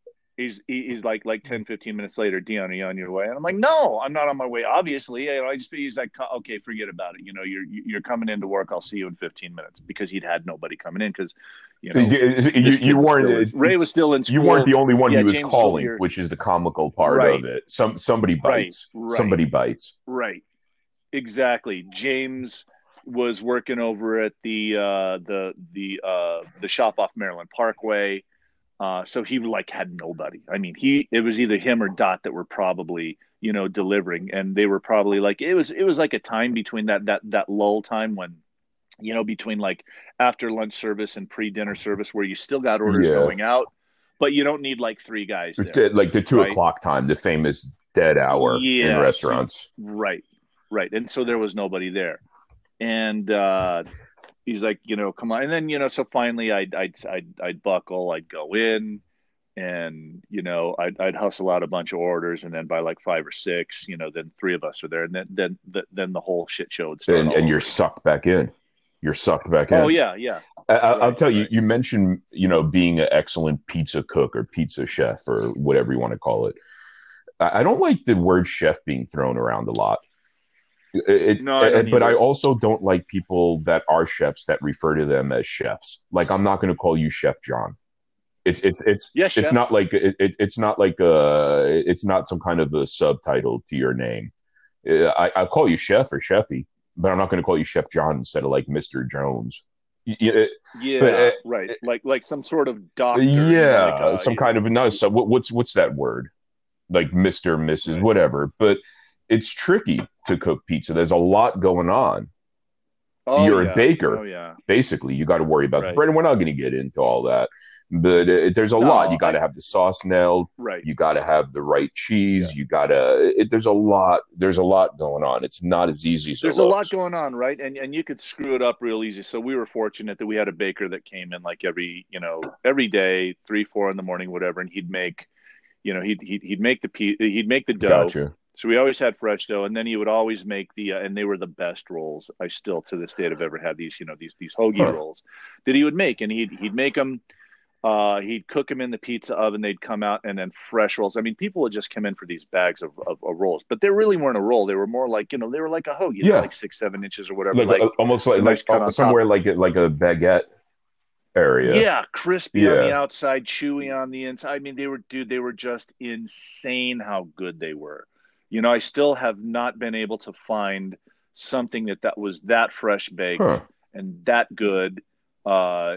He's he's like like 10, 15 minutes later, Dion, are you on your way? And I'm like, no, I'm not on my way. Obviously, know, I just he's like, okay, forget about it. You know, you're you're coming into work. I'll see you in 15 minutes because he'd had nobody coming in because you know you, you, you weren't. still Ray was still in school. you weren't the only one Yeah, he was James calling, which is the comical part Right. of it. Some somebody bites. right. Somebody bites. Right. Exactly. James was working over at the uh the the uh the shop off Maryland Parkway. Uh so he like had nobody. I mean, he it was either him or Dot that were probably, you know, delivering and they were probably like it was it was like a time between that that that lull time when you know between like after lunch service and pre-dinner service where you still got orders Yeah. going out but you don't need like three guys there. like the two Right. o'clock time, the famous dead hour in restaurants. Right, right. And so there was nobody there. And uh, he's like, you know, come on. And then, you know, so finally I'd, I'd, I'd, I'd buckle, I'd go in and, you know, I'd, I'd hustle out a bunch of orders. And then by like five or six, you know, then three of us are there. And then, then, the, then the whole shit show would start. And, and you're sucked back in. You're sucked back in. Oh, yeah, yeah. I, I- I'll Right, tell you, right. you mentioned, you know, being an excellent pizza cook or pizza chef or whatever you want to call it. I don't like the word chef being thrown around a lot. It- No, I it- but I also don't like people that are chefs that refer to them as chefs. Like I'm not going to call you Chef John. It's it's it's Yes, it's chef. not like it, it, it's not like uh it's not some kind of a subtitle to your name. Uh, I I call you Chef or Chefy, but I'm not going to call you Chef John instead of like Mister Jones. Y- y- Yeah, But, uh, right. Like, like some sort of doctor. yeah, like, uh, some kind of no. So what, what's what's that word? Like Mister, Mrs. Right. Whatever. But it's tricky to cook pizza. There's a lot going on. Oh, you're a baker. Oh, yeah. Basically, you got to worry about the bread, and we're not going to get into all that. But uh, there's a No, lot. You got to have the sauce nailed. Right. You got to have the right cheese. You got to. There's a lot. There's a lot going on. It's not as easy as There's a lot going on, right? And and you could screw it up real easy. So we were fortunate that we had a baker that came in like every, you know, every day, three, four in the morning, whatever, and he'd make, you know, he'd he'd, he'd make the pe- he'd make the dough. Gotcha. So we always had fresh dough, and then he would always make the, uh, and they were the best rolls. I still to this date have ever had these, you know, these these hoagie Huh. rolls that he would make, and he'd he'd make them. Uh, he'd cook them in the pizza oven. They'd come out, and then fresh rolls. I mean, people would just come in for these bags of, of, of rolls, but they really weren't a roll. They were more like, you know, they were like a hoagie, Yeah. like six, seven inches or whatever. Like, Like, uh, almost like, a like on somewhere like a, like a baguette area. yeah. crispy on the outside, chewy on the inside. I mean, they were, dude, they were just insane how good they were. You know, I still have not been able to find something that that was that fresh baked Huh. and that good uh,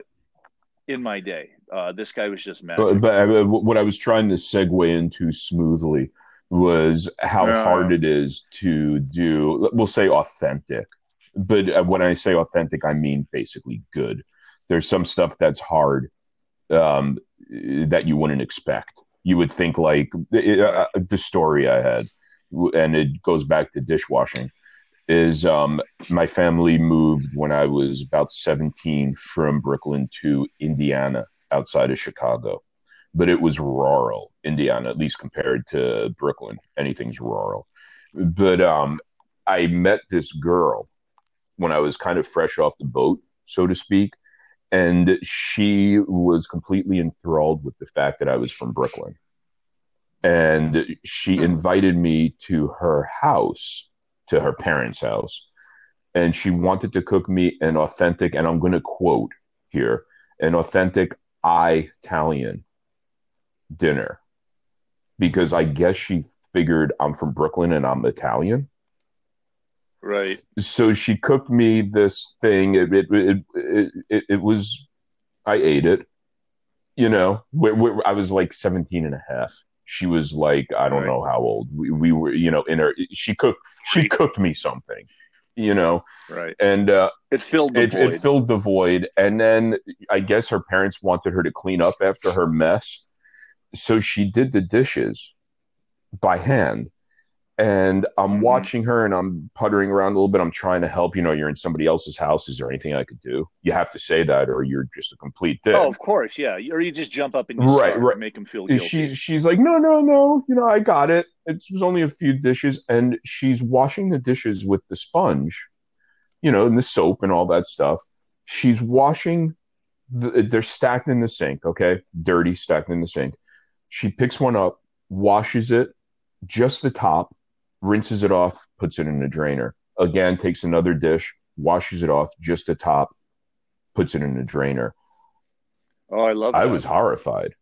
in my day. Uh, this guy was just But, but uh, what I was trying to segue into smoothly was how Yeah. hard it is to do, we'll say authentic. But uh, when I say authentic, I mean basically good. There's some stuff that's hard um, that you wouldn't expect. You would think, like, uh, the story I had, and it goes back to dishwashing, is um, my family moved when I was about 17 from Brooklyn to Indiana outside of Chicago but it was rural Indiana, at least compared to Brooklyn. Anything's rural. But um, I met this girl when I was kind of fresh off the boat, so to speak. And she was completely enthralled with the fact that I was from Brooklyn. And she Hmm. invited me to her house, to her parents' house. And she wanted to cook me an authentic, and I'm going to quote here, an authentic Italian dinner. Because I guess she figured I'm from Brooklyn and I'm Italian Right. so she cooked me this thing it it it, it, it, it was i ate it you know i was like 17 and a half she was like i don't Right. know how old we, we were you know in her she cooked she cooked me something you know Right. and uh It filled the it, void. it filled the void and then i guess her parents wanted her to clean up after her mess so she did the dishes by hand and i'm Mhm. watching her and i'm puttering around a little bit. I'm trying to help you know you're in somebody else's house. Is there anything i could do? You have to say that or you're just a complete dick. Oh, of course, yeah. Or you just jump up and you Right, right. and make them feel guilty. she's she's like no no no. You know i got it. It was only a few dishes and she's washing the dishes with the sponge you know and the soap and all that stuff. She's washing the, they're stacked in the sink okay? Dirty stacked in the sink. She picks one up washes it just the top rinses it off puts it in the drainer again takes another dish washes it off just the top puts it in the drainer oh, I love. i was horrified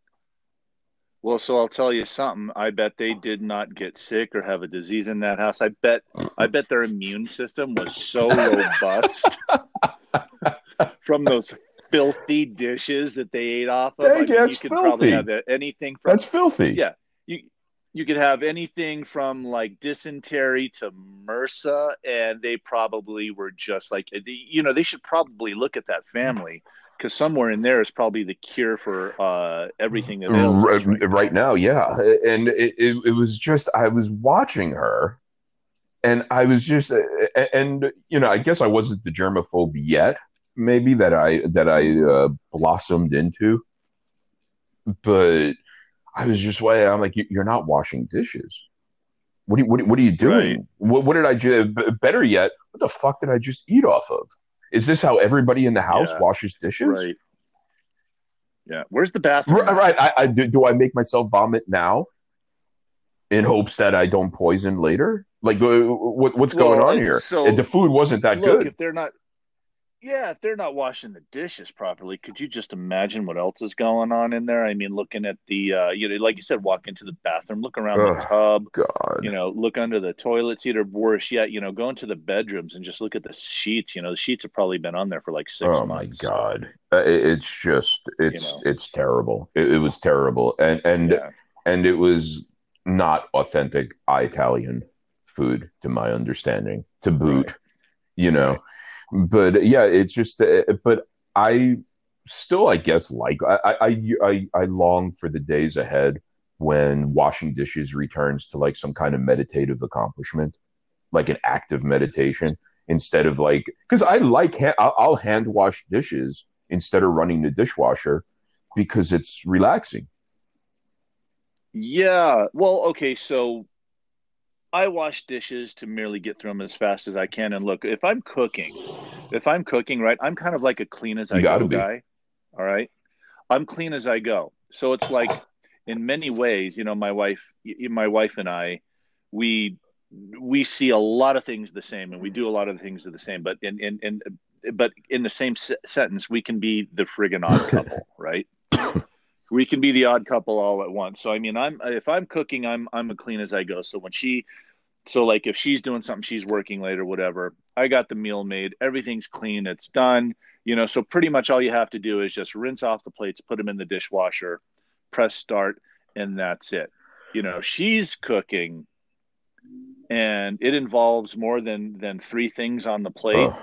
Well, so I'll tell you something. I bet they did not get sick or have a disease in that house. I bet. I bet their immune system was so robust [LAUGHS] from those filthy dishes that they ate off of. Dang, I mean, you could probably filthy. have anything from that's filthy yeah. You you could have anything from like dysentery to MRSA, and they probably were just like you know they should probably look at that family because somewhere in there is probably the cure for uh, everything that right, right right now. yeah. And it, it, it was just i was watching her and i was just and you know i guess i wasn't the germaphobe yet maybe that i that i uh, blossomed into but i was just way i'm like "You- you're not washing dishes what are you, what, what are you doing Right. what, what did i do better yet what the fuck did i just eat off of is this how everybody in the house Yeah. washes dishes Right. Yeah. Where's the bathroom? Right, right. I, I do, do I make myself vomit now in hopes that I don't poison later? Like, uh, what, what's going on here? so- the food wasn't that Look, good. if they're not, yeah, if they're not washing the dishes properly, could you just imagine what else is going on in there? I mean, looking at the, uh, you know, like you said, walk into the bathroom, look around the tub, God. you know, look under the toilet seat, or worse yet, you know, go into the bedrooms and just look at the sheets. You know, the sheets have probably been on there for like six oh months. Oh my God. Uh, it's just, it's, know. it's terrible. It, it was terrible. And, and, Yeah. and it was not authentic Italian food to my understanding to boot, Right. you know. But yeah, it's just, uh, but I still, I guess, like I, I, I, I long for the days ahead when washing dishes returns to like some kind of meditative accomplishment, like an active meditation instead of like because I like ha- I'll, I'll hand wash dishes instead of running the dishwasher because it's relaxing. Yeah. Well, okay. So I wash dishes to merely get through them as fast as I can. And look, if I'm cooking, if I'm cooking, right, I'm kind of like a clean as I go be. guy. All right. I'm clean as I go. So it's like, in many ways, you know, my wife, my wife and I, we we see a lot of things the same, and we do a lot of things the same. But in in, in but in the same se- sentence, we can be the friggin' odd [LAUGHS] couple, right? We can be the odd couple all at once. So I mean, I'm if I'm cooking, I'm I'm a clean as I go. So when she, so like if she's doing something, she's working late or whatever, I got the meal made, everything's clean, it's done. You know, so pretty much all you have to do is just rinse off the plates, put them in the dishwasher, press start, and that's it. You know, she's cooking, and it involves more than than three things on the plate Ugh.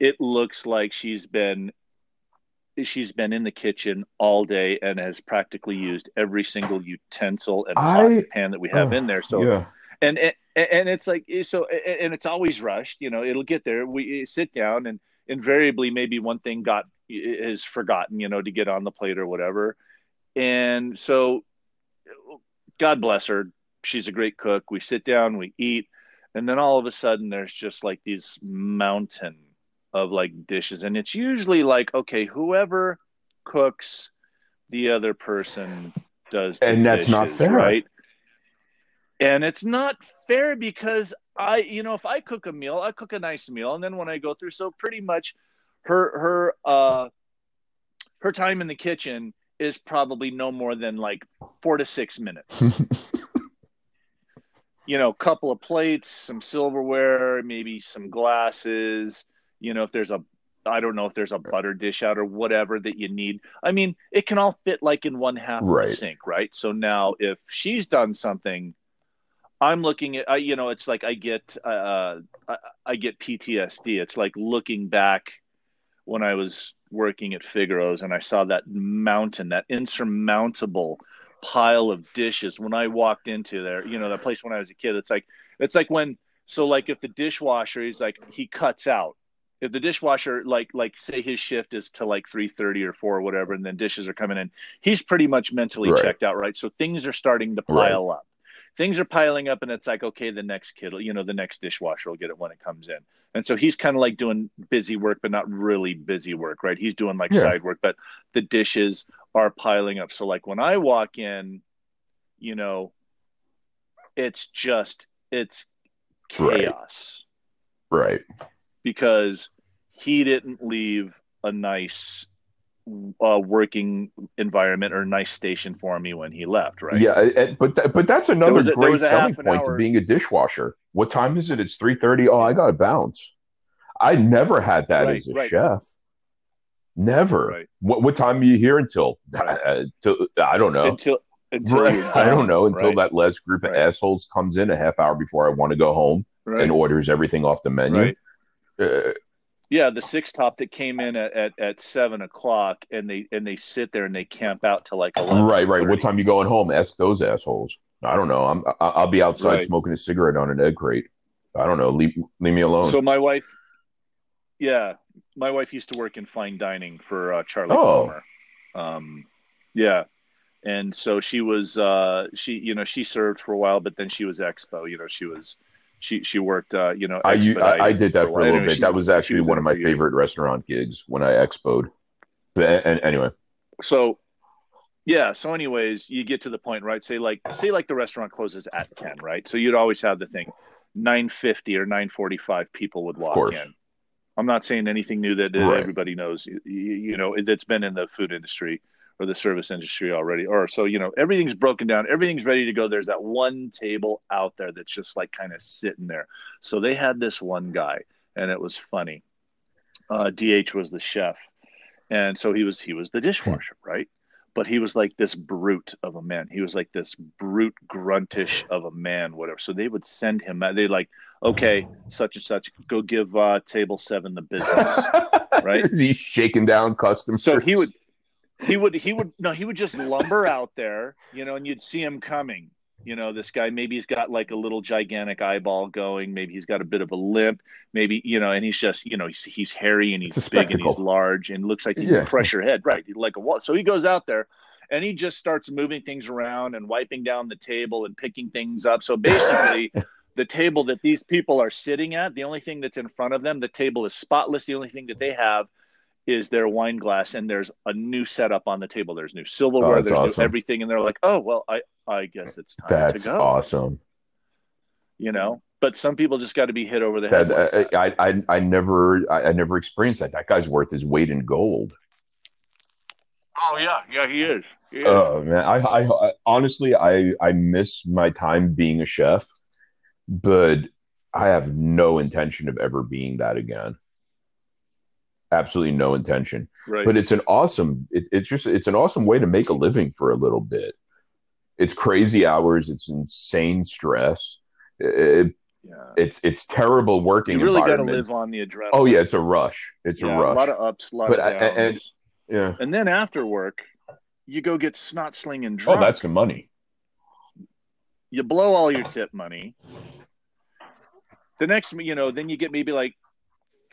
it looks like she's been she's been in the kitchen all day and has practically used every single utensil and I- pan that we have in there so yeah, and, and and it's like eh, so eh, eh, and it's always rushed you know it'll get there we sit down and invariably maybe one thing got is forgotten you know to get on the plate or whatever and so God bless her. She's a great cook. We sit down, we eat, and then all of a sudden there's just like these mountain of like dishes. And it's usually like, okay, whoever cooks, the other person does. And that's dishes, not fair. Right. And it's not fair because I, you know, if I cook a meal, I cook a nice meal. And then when I go through, so pretty much her, her, uh, her time in the kitchen is probably no more than like four to six minutes. [LAUGHS] you know, a couple of plates, some silverware, maybe some glasses. You know, if there's a, I don't know if there's a butter dish out or whatever that you need. I mean, it can all fit like in one half Right. of the sink, right? So now if she's done something, I'm looking at, I, you know, it's like I get, uh, I, I get PTSD. It's like looking back when I was working at Figaro's and I saw that mountain, that insurmountable pile of dishes when I walked into there, you know, that place when I was a kid. It's like it's like when so like if the dishwasher he's like he cuts out. If the dishwasher like like say his shift is to like three thirty or four or whatever, and then dishes are coming in, he's pretty much mentally Right. checked out, right? So things are starting to Right. pile up. Things are piling up, and it's like, okay, the next kid, you know, the next dishwasher will get it when it comes in. And so he's kind of like doing busy work, but not really busy work, right? He's doing like Yeah. side work, but the dishes are piling up. So like when I walk in, you know, it's just it's Right. chaos right. Because he didn't leave a nice uh, working environment or nice station for me when he left, right? Yeah, and- but that, but that's another a- great selling point to being a dishwasher. What time is it? It's three thirty. Oh, I got to bounce. I never had that Right, as a right. chef. Never. Right. What what time are you here until? Right. till I don't know. Until until [LAUGHS] I don't know until that last group of assholes comes in a half hour before I want to go home and orders everything off the menu. Uh, Yeah, the six top that came in at, at, at seven o'clock, and they and they sit there and they camp out till like eleven. right, right. What time you going home? Ask those assholes. I don't know. I'm I- I'll be outside Right. smoking a cigarette on an egg crate. I don't know. Leave leave me alone. So my wife, yeah, my wife used to work in fine dining for uh, Charlie Oh. Palmer. Um, yeah, and so she was uh, she you know she served for a while, but then she was expo. You know she was she she worked uh, you know I expedited did that for a little Anyway, bit. That was actually was one of my it for years. favorite restaurant gigs when I expoed. But and, anyway, so yeah so anyways you get to the point right say like say like the restaurant closes at 10 right so you'd always have the thing 950 or 945 people would walk in i'm not saying anything new that, that Right. everybody knows you, you know that's been in the food industry or the service industry already or so you know everything's broken down everything's ready to go. There's that one table out there that's just like kind of sitting there. So they had this one guy and it was funny. Uh, dh was the chef and so he was he was the dishwasher right? But he was like this brute of a man. He was like this brute gruntish of a man whatever. So they would send him they like okay such and such go give uh, table seven the business [LAUGHS] Right. Is he shaking down customers? so he would he would he would no he would just lumber out there you know and you'd see him coming. You know this guy maybe he's got like a little gigantic eyeball going. Maybe he's got a bit of a limp. Maybe you know and he's just you know he's, he's hairy and he's big and he's large and looks like he Yeah. can crush your head. Right like a wall. So he goes out there and he just starts moving things around and wiping down the table and picking things up. So basically [LAUGHS] the table that these people are sitting at the only thing that's in front of them the table is spotless. The only thing that they have is their wine glass and there's a new setup on the table there's new silverware Oh, there's awesome. new everything and they're like oh well i i guess it's time That's to go awesome. you know but some people just got to be hit over the head That like that. I, I I never I, I never experienced that. That guy's worth his weight in gold. oh yeah yeah he is, He is. Oh man, I, I, I honestly I I miss my time being a chef, but I have no intention of ever being that again. Absolutely no intention. right But it's an awesome. It, it's just it's an awesome way to make a living for a little bit. It's crazy hours. It's insane stress. It, yeah it's it's terrible working you really got to live on the adrenaline Oh yeah, it's a rush. It's Yeah, a rush. a lot of ups a lot But of I- downs. and- yeah. and then after work you go get snot slinging oh, drunk. Oh, that's the money. you blow all your tip money. The next, you know, then you get maybe like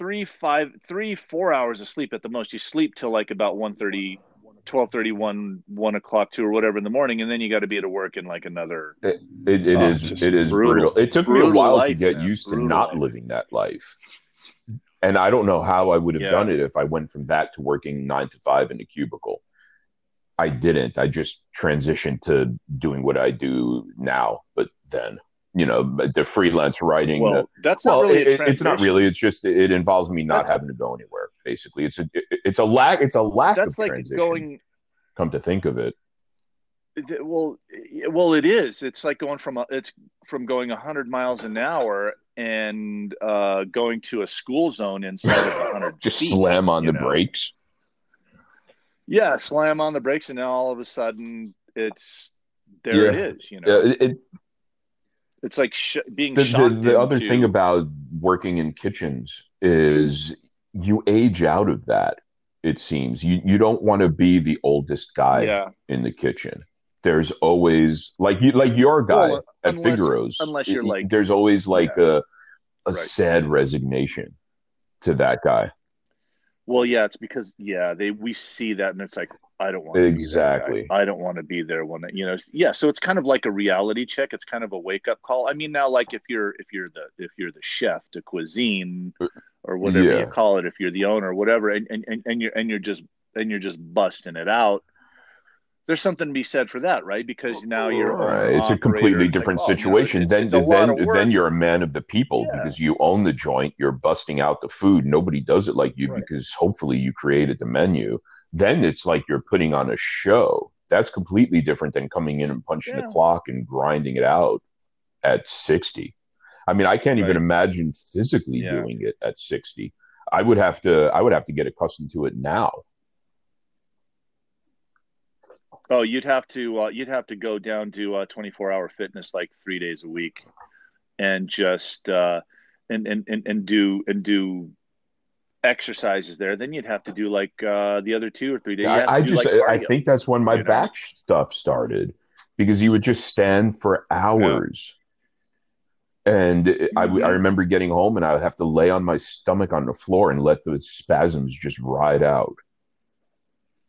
three, five, three, four hours of sleep at the most. You sleep till like about 1.30, 1 twelve thirty one, one o'clock, two or whatever in the morning, and then you got to be at work in like another. It, it, it Oh, is it is brutal. brutal. It took me a while to get man. used to Brutal not life. living that life. And I don't know how I would have Yeah. done it if I went from that to working nine to five in a cubicle. I didn't. I just transitioned to doing what I do now. But then, you know, the freelance writing. Well, the- that's well, not really. it- it- it's not really. It's just it involves me not That's- having to go anywhere. Basically, it's a it's a lack. It's a lack That's of like transition. going. come to think of it. Well, well, it is. It's like going from a, it's from going 100 miles an hour and uh, going to a school zone inside of 100 [LAUGHS] Just feet, slam on the know? brakes. Yeah, slam on the brakes, and now all of a sudden it's there. Yeah. It is. You know, Uh, it, it's like sh- being the, the, shocked the other into- thing about working in kitchens is you age out of that it seems. You you don't want to be the oldest guy yeah, in the kitchen. There's always like you like your guy Well, at unless- Figaro's unless you're like- there's always like a a Right. sad resignation to that guy. Well, yeah, it's because yeah, they we see that and it's like I don't want to Exactly. Be. I don't want to be there when it, you know. Yeah, so it's kind of like a reality check. It's kind of a wake up call. I mean, now like if you're if you're the if you're the chef de cuisine or whatever Yeah. you call it, if you're the owner or whatever, and, and, and, and you're and you're just and you're just busting it out. There's something to be said for that, right? Because now you're Right. it's a completely different oh, situation then then then you're a man of the people Yeah. because you own the joint you're busting out the food nobody does it like you Right. because hopefully you created the menu then it's like you're putting on a show. That's completely different than coming in and punching Yeah. the clock and grinding it out at 60 i mean i can't even imagine physically Yeah. doing it at 60 i would have to i would have to get accustomed to it now. Oh, you'd have to uh, you'd have to go down to uh, 24 hour fitness like three days a week, and just uh, and, and and and do and do exercises there. Then you'd have to do like uh, the other two or three days. You'd have to I, I just like, I think that's when my you know? back stuff started because you would just stand for hours. And I, I, Mhm. remember getting home and I would have to lay on my stomach on the floor and let the spasms just ride out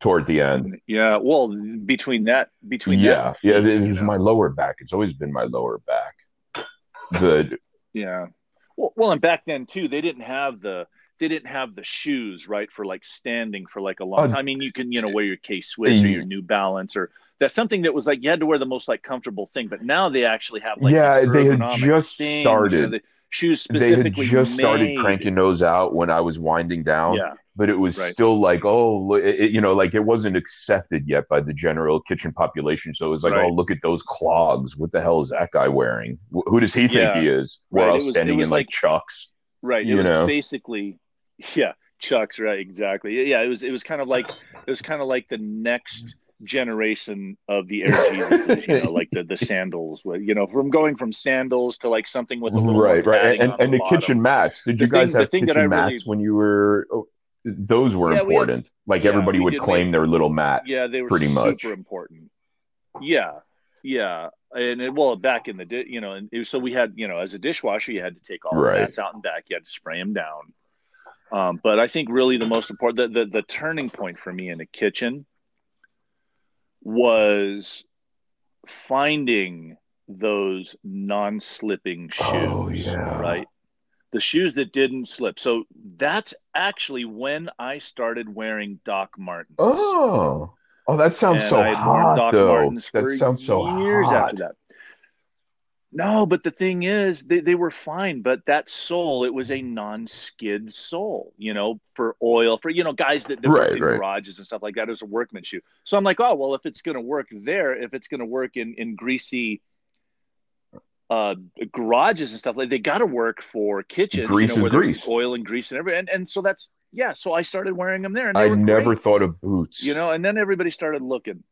toward the end. yeah. Well, between that between Yeah, that, yeah, it was know. my lower back. It's always been my lower back. The Yeah. Well, well, and back then too, they didn't have the they didn't have the shoes right for like standing for like a long Oh, time. I mean, you can you know wear your K Swiss or your New Balance or that's something that was like you had to wear the most like comfortable thing. But now they actually have like Yeah, they had just things, started. the shoes they had just started cranking those out when I was winding down. Yeah, but it was Right. still like, oh, it, it- you know, like it wasn't accepted yet by the general kitchen population. So it was like, Right. oh, look at those clogs. What the hell is that guy wearing? Who does he think Yeah. he is? Right. We're all was- standing in like like- chucks. right. It You was know. basically [LAUGHS] yeah, Chucks. Right, exactly. Yeah, it was it was kind of like it was kind of like the next generation of the Air Jesus, you know, [LAUGHS] like the the sandals. You know, from going from sandals to like something with a little Right, right. And, and the bottom. kitchen mats. Did The you guys thing- the have thing that kitchen I really- mats when you were? Oh, those were Yeah, we had- important. like yeah, everybody would claim we- their little mat. Yeah, they were pretty super much. important. Yeah, yeah, and it, well, back in the di- you know, and it was, so we had you know, as a dishwasher, you had to take all Right. the mats out and back. You had to spray them down. Um, but I think really the most important, the, the the turning point for me in the kitchen was finding those non-slipping shoes. Oh, yeah. right. The shoes that didn't slip. So that's actually when I started wearing Doc Martens. Oh, oh, that sounds And so I hot, Doc though. That sounds so years hot. after that. No, but the thing is, they, they were fine. But that sole, it was a non-skid sole, you know, for oil, for you know, guys that, that Right, right. garages and stuff like that. It was a workman shoe. So I'm like, oh well, if it's going to work there, if it's going to work in in greasy uh garages and stuff like they got to work for kitchens Grease you know, grease. oil and grease and everything and, and so that's yeah so i started wearing them there and I never great thought of boots. you know and then everybody started looking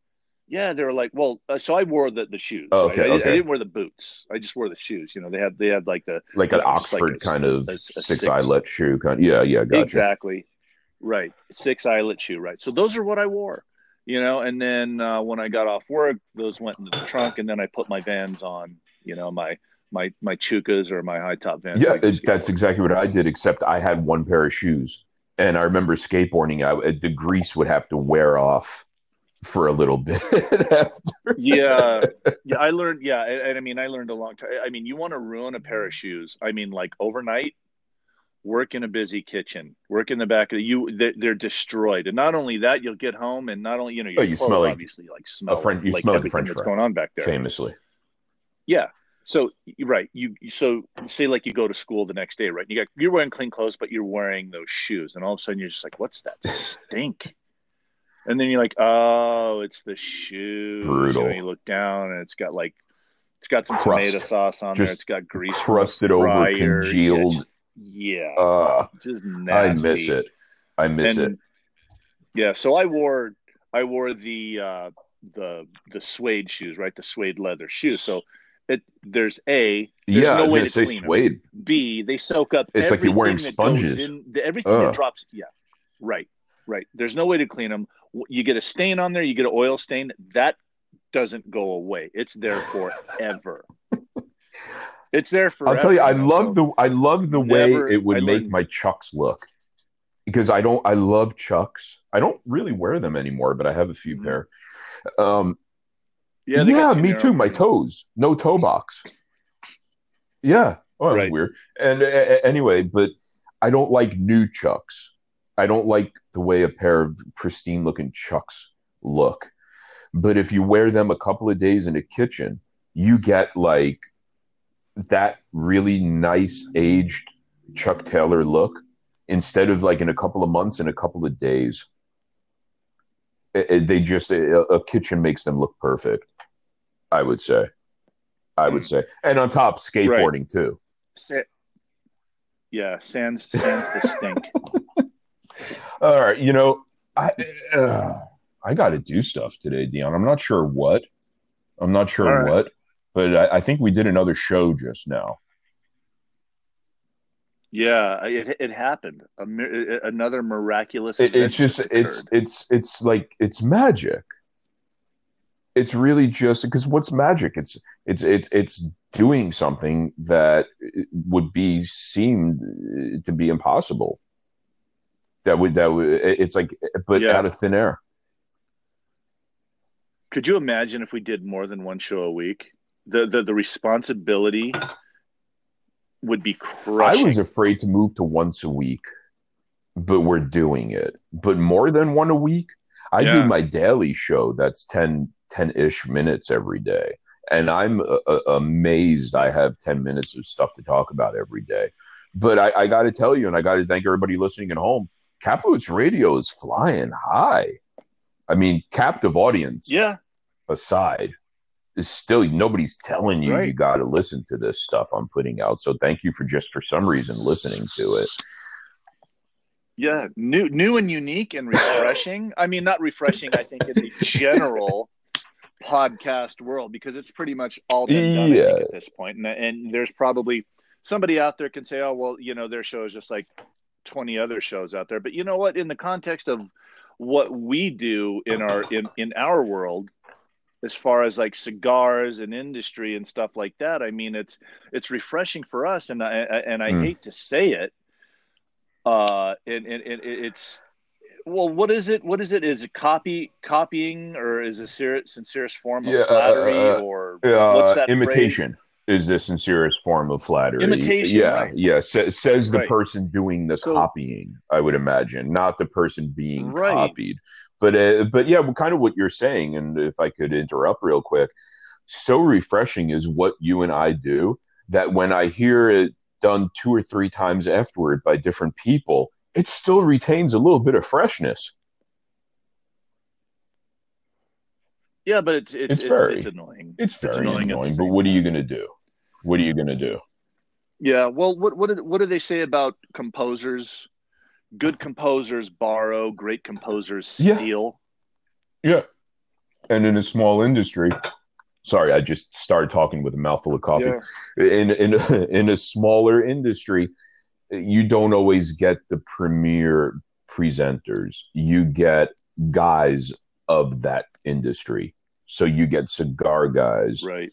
yeah they were like well uh, so i wore the, the shoes Oh, right? okay, I, okay. I didn't wear the boots i just wore the shoes you know they had they had like the like an just like Oxford a- kind of a- a six, eyelet shoe kind. Yeah, yeah, gotcha. exactly right six eyelet shoe right so those are what i wore you know and then uh, when i got off work those went into the trunk and then i put my vans on you know my my my chukkas or my high top vans Yeah, it, that's exactly what I did. Except I had one pair of shoes, and I remember skateboarding. I, the grease would have to wear off for a little bit [LAUGHS] after. yeah, yeah. I learned. Yeah, and, and I mean, I learned a long time. I mean, you want to ruin a pair of shoes? I mean, like overnight, work in a busy kitchen, work in the back of the, you. They're, they're destroyed, and not only that, you'll get home and not only you know Oh, you clothes smell like obviously like smell a French- you like smell like French that's fry. going on back there. Famously, Yeah. So right, you so say like you go to school the next day, right? You got you're wearing clean clothes, but you're wearing those shoes, and all of a sudden you're just like, "What's that stink?" And then you're like, "Oh, it's the shoe. Brutal. You, you look down, and it's got like it's got some Crust. tomato sauce on Just there. It's got grease crusted over, fryer. congealed. Yeah, just, yeah, uh, just I miss it. I miss and it. yeah, so I wore I wore the uh, the the suede shoes, right? The suede leather shoes. So it there's a there's Yeah, no way to say clean suede. B they soak up. It's like you're wearing everything that goes sponges. In, everything Ugh. that drops. Yeah, right, right. There's no way to clean them. You get a stain on there. You get an oil stain. That doesn't go away. It's there [LAUGHS] forever. it's there forever. I'll tell you, I love the I love the way Never- it would I make learned- my chucks look. Because I don't I love chucks. I don't really wear them anymore, but I have a few Mhm. pair. Um Yeah, yeah, too me narrow too. My toes, no toe box. Yeah, oh, that Right. weird. And uh, anyway, but I don't like new chucks. I don't like the way a pair of pristine looking chucks look. But if you wear them a couple of days in a kitchen, you get like that really nice aged Chuck Taylor look instead of like in a couple of months in a couple of days. It- it- they just a, a kitchen makes them look perfect. I would say. I would say, and on top, skateboarding too. Sa- yeah, sans sans the stink. [LAUGHS] All right, you know, I uh, I got to do stuff today, Dion. I'm not sure what. I'm not sure right. what, but I, I think we did another show just now. Yeah, it it happened. A, another miraculous. It, it's just it's it's it's like it's magic. It's really just because what's magic? It's it's it's it's doing something that would be seemed to be impossible. That would that would it's like but Yeah. out of thin air. Could you imagine if we did more than one show a week? The the, the responsibility would be crushing. I was afraid to move to once a week, but we're doing it. But more than one a week, I Yeah. do my daily show that's 10 10-ish minutes every day. And I'm uh, uh, amazed I have 10 minutes of stuff to talk about every day. But I, I got to tell you, and I got to thank everybody listening at home, Kaplowitz Radio is flying high. I mean, captive audience yeah, aside, is still nobody's telling you you got to listen to this stuff I'm putting out. So thank you for just for some reason listening to it. yeah, new new and unique and refreshing. I mean, not refreshing. I think in the general podcast world because it's pretty much all been done Yeah. at this point. And and there's probably somebody out there can say, oh well, you know, their show is just like 20 other shows out there. But you know what? In the context of what we do in our in in our world as far as like cigars and industry and stuff like that i mean it's it's refreshing for us and i and i Mm. hate to say it uh and, and, and it's well what is it what is it is it copy copying or is it ser- sincerest form of Yeah, uh, flattery uh, or Uh, what's that imitation is the sincerest form of flattery. Imitation, yeah, right. yeah. Sa- says the Right. person doing the So- copying. I would imagine, not the person being Right. copied. But uh, but yeah, well, kind of what you're saying. And if I could interrupt real quick, so refreshing is what you and I do that when I hear it done two or three times afterward by different people, it still retains a little bit of freshness. yeah but it's it's It's it's, very- it's annoying It's very annoying annoying, but what are you going to do? What are you going to do? Yeah, well, what what did, what do they say about composers? Good composers borrow, great composers Yeah. steal. Yeah. And in a small industry, sorry, I just started talking with a mouthful of coffee. In in [LAUGHS] in a smaller industry, you don't always get the premier presenters. You get guys of that industry. So you get cigar guys Right.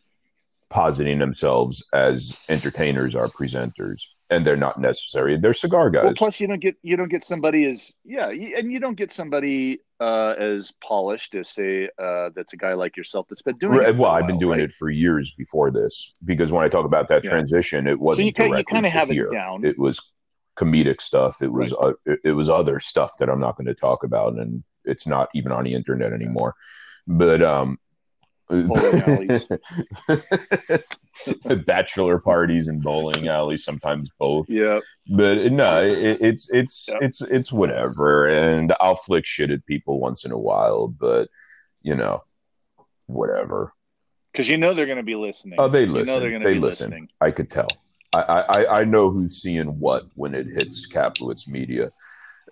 Positing themselves as entertainers are presenters. and they're not necessary. They're cigar guys. Well, plus you don't get you don't get somebody as yeah, and you don't get somebody uh, as polished as say uh, that's a guy like yourself that's been doing Right, it. well, i've been doing right? it for years before this because when I talk about that Yeah. transition, it wasn't you kind you kind of have here. it down. It was comedic stuff. It was uh, it, it was other stuff that I'm not going to talk about, and it's not even on the internet anymore. But um, Bowling [LAUGHS] alleys. [LAUGHS] bachelor parties and bowling alleys, sometimes both. yeah, But no, it, it's it's Yep. it's it's whatever, and I'll flick shit at people once in a while, but you know, whatever. because you know they're going to be listening. Oh, they You listen. know they're going to they be listen. listening. I could tell. I, I I know who's seeing what when it hits Kaplowitz Media,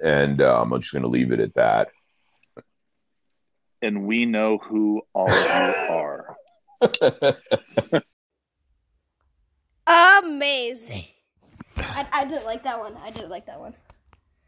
and um, I'm just going to leave it at that. And we know who all of you are. [LAUGHS] Amazing. I, I did like that one. I didn't like that one.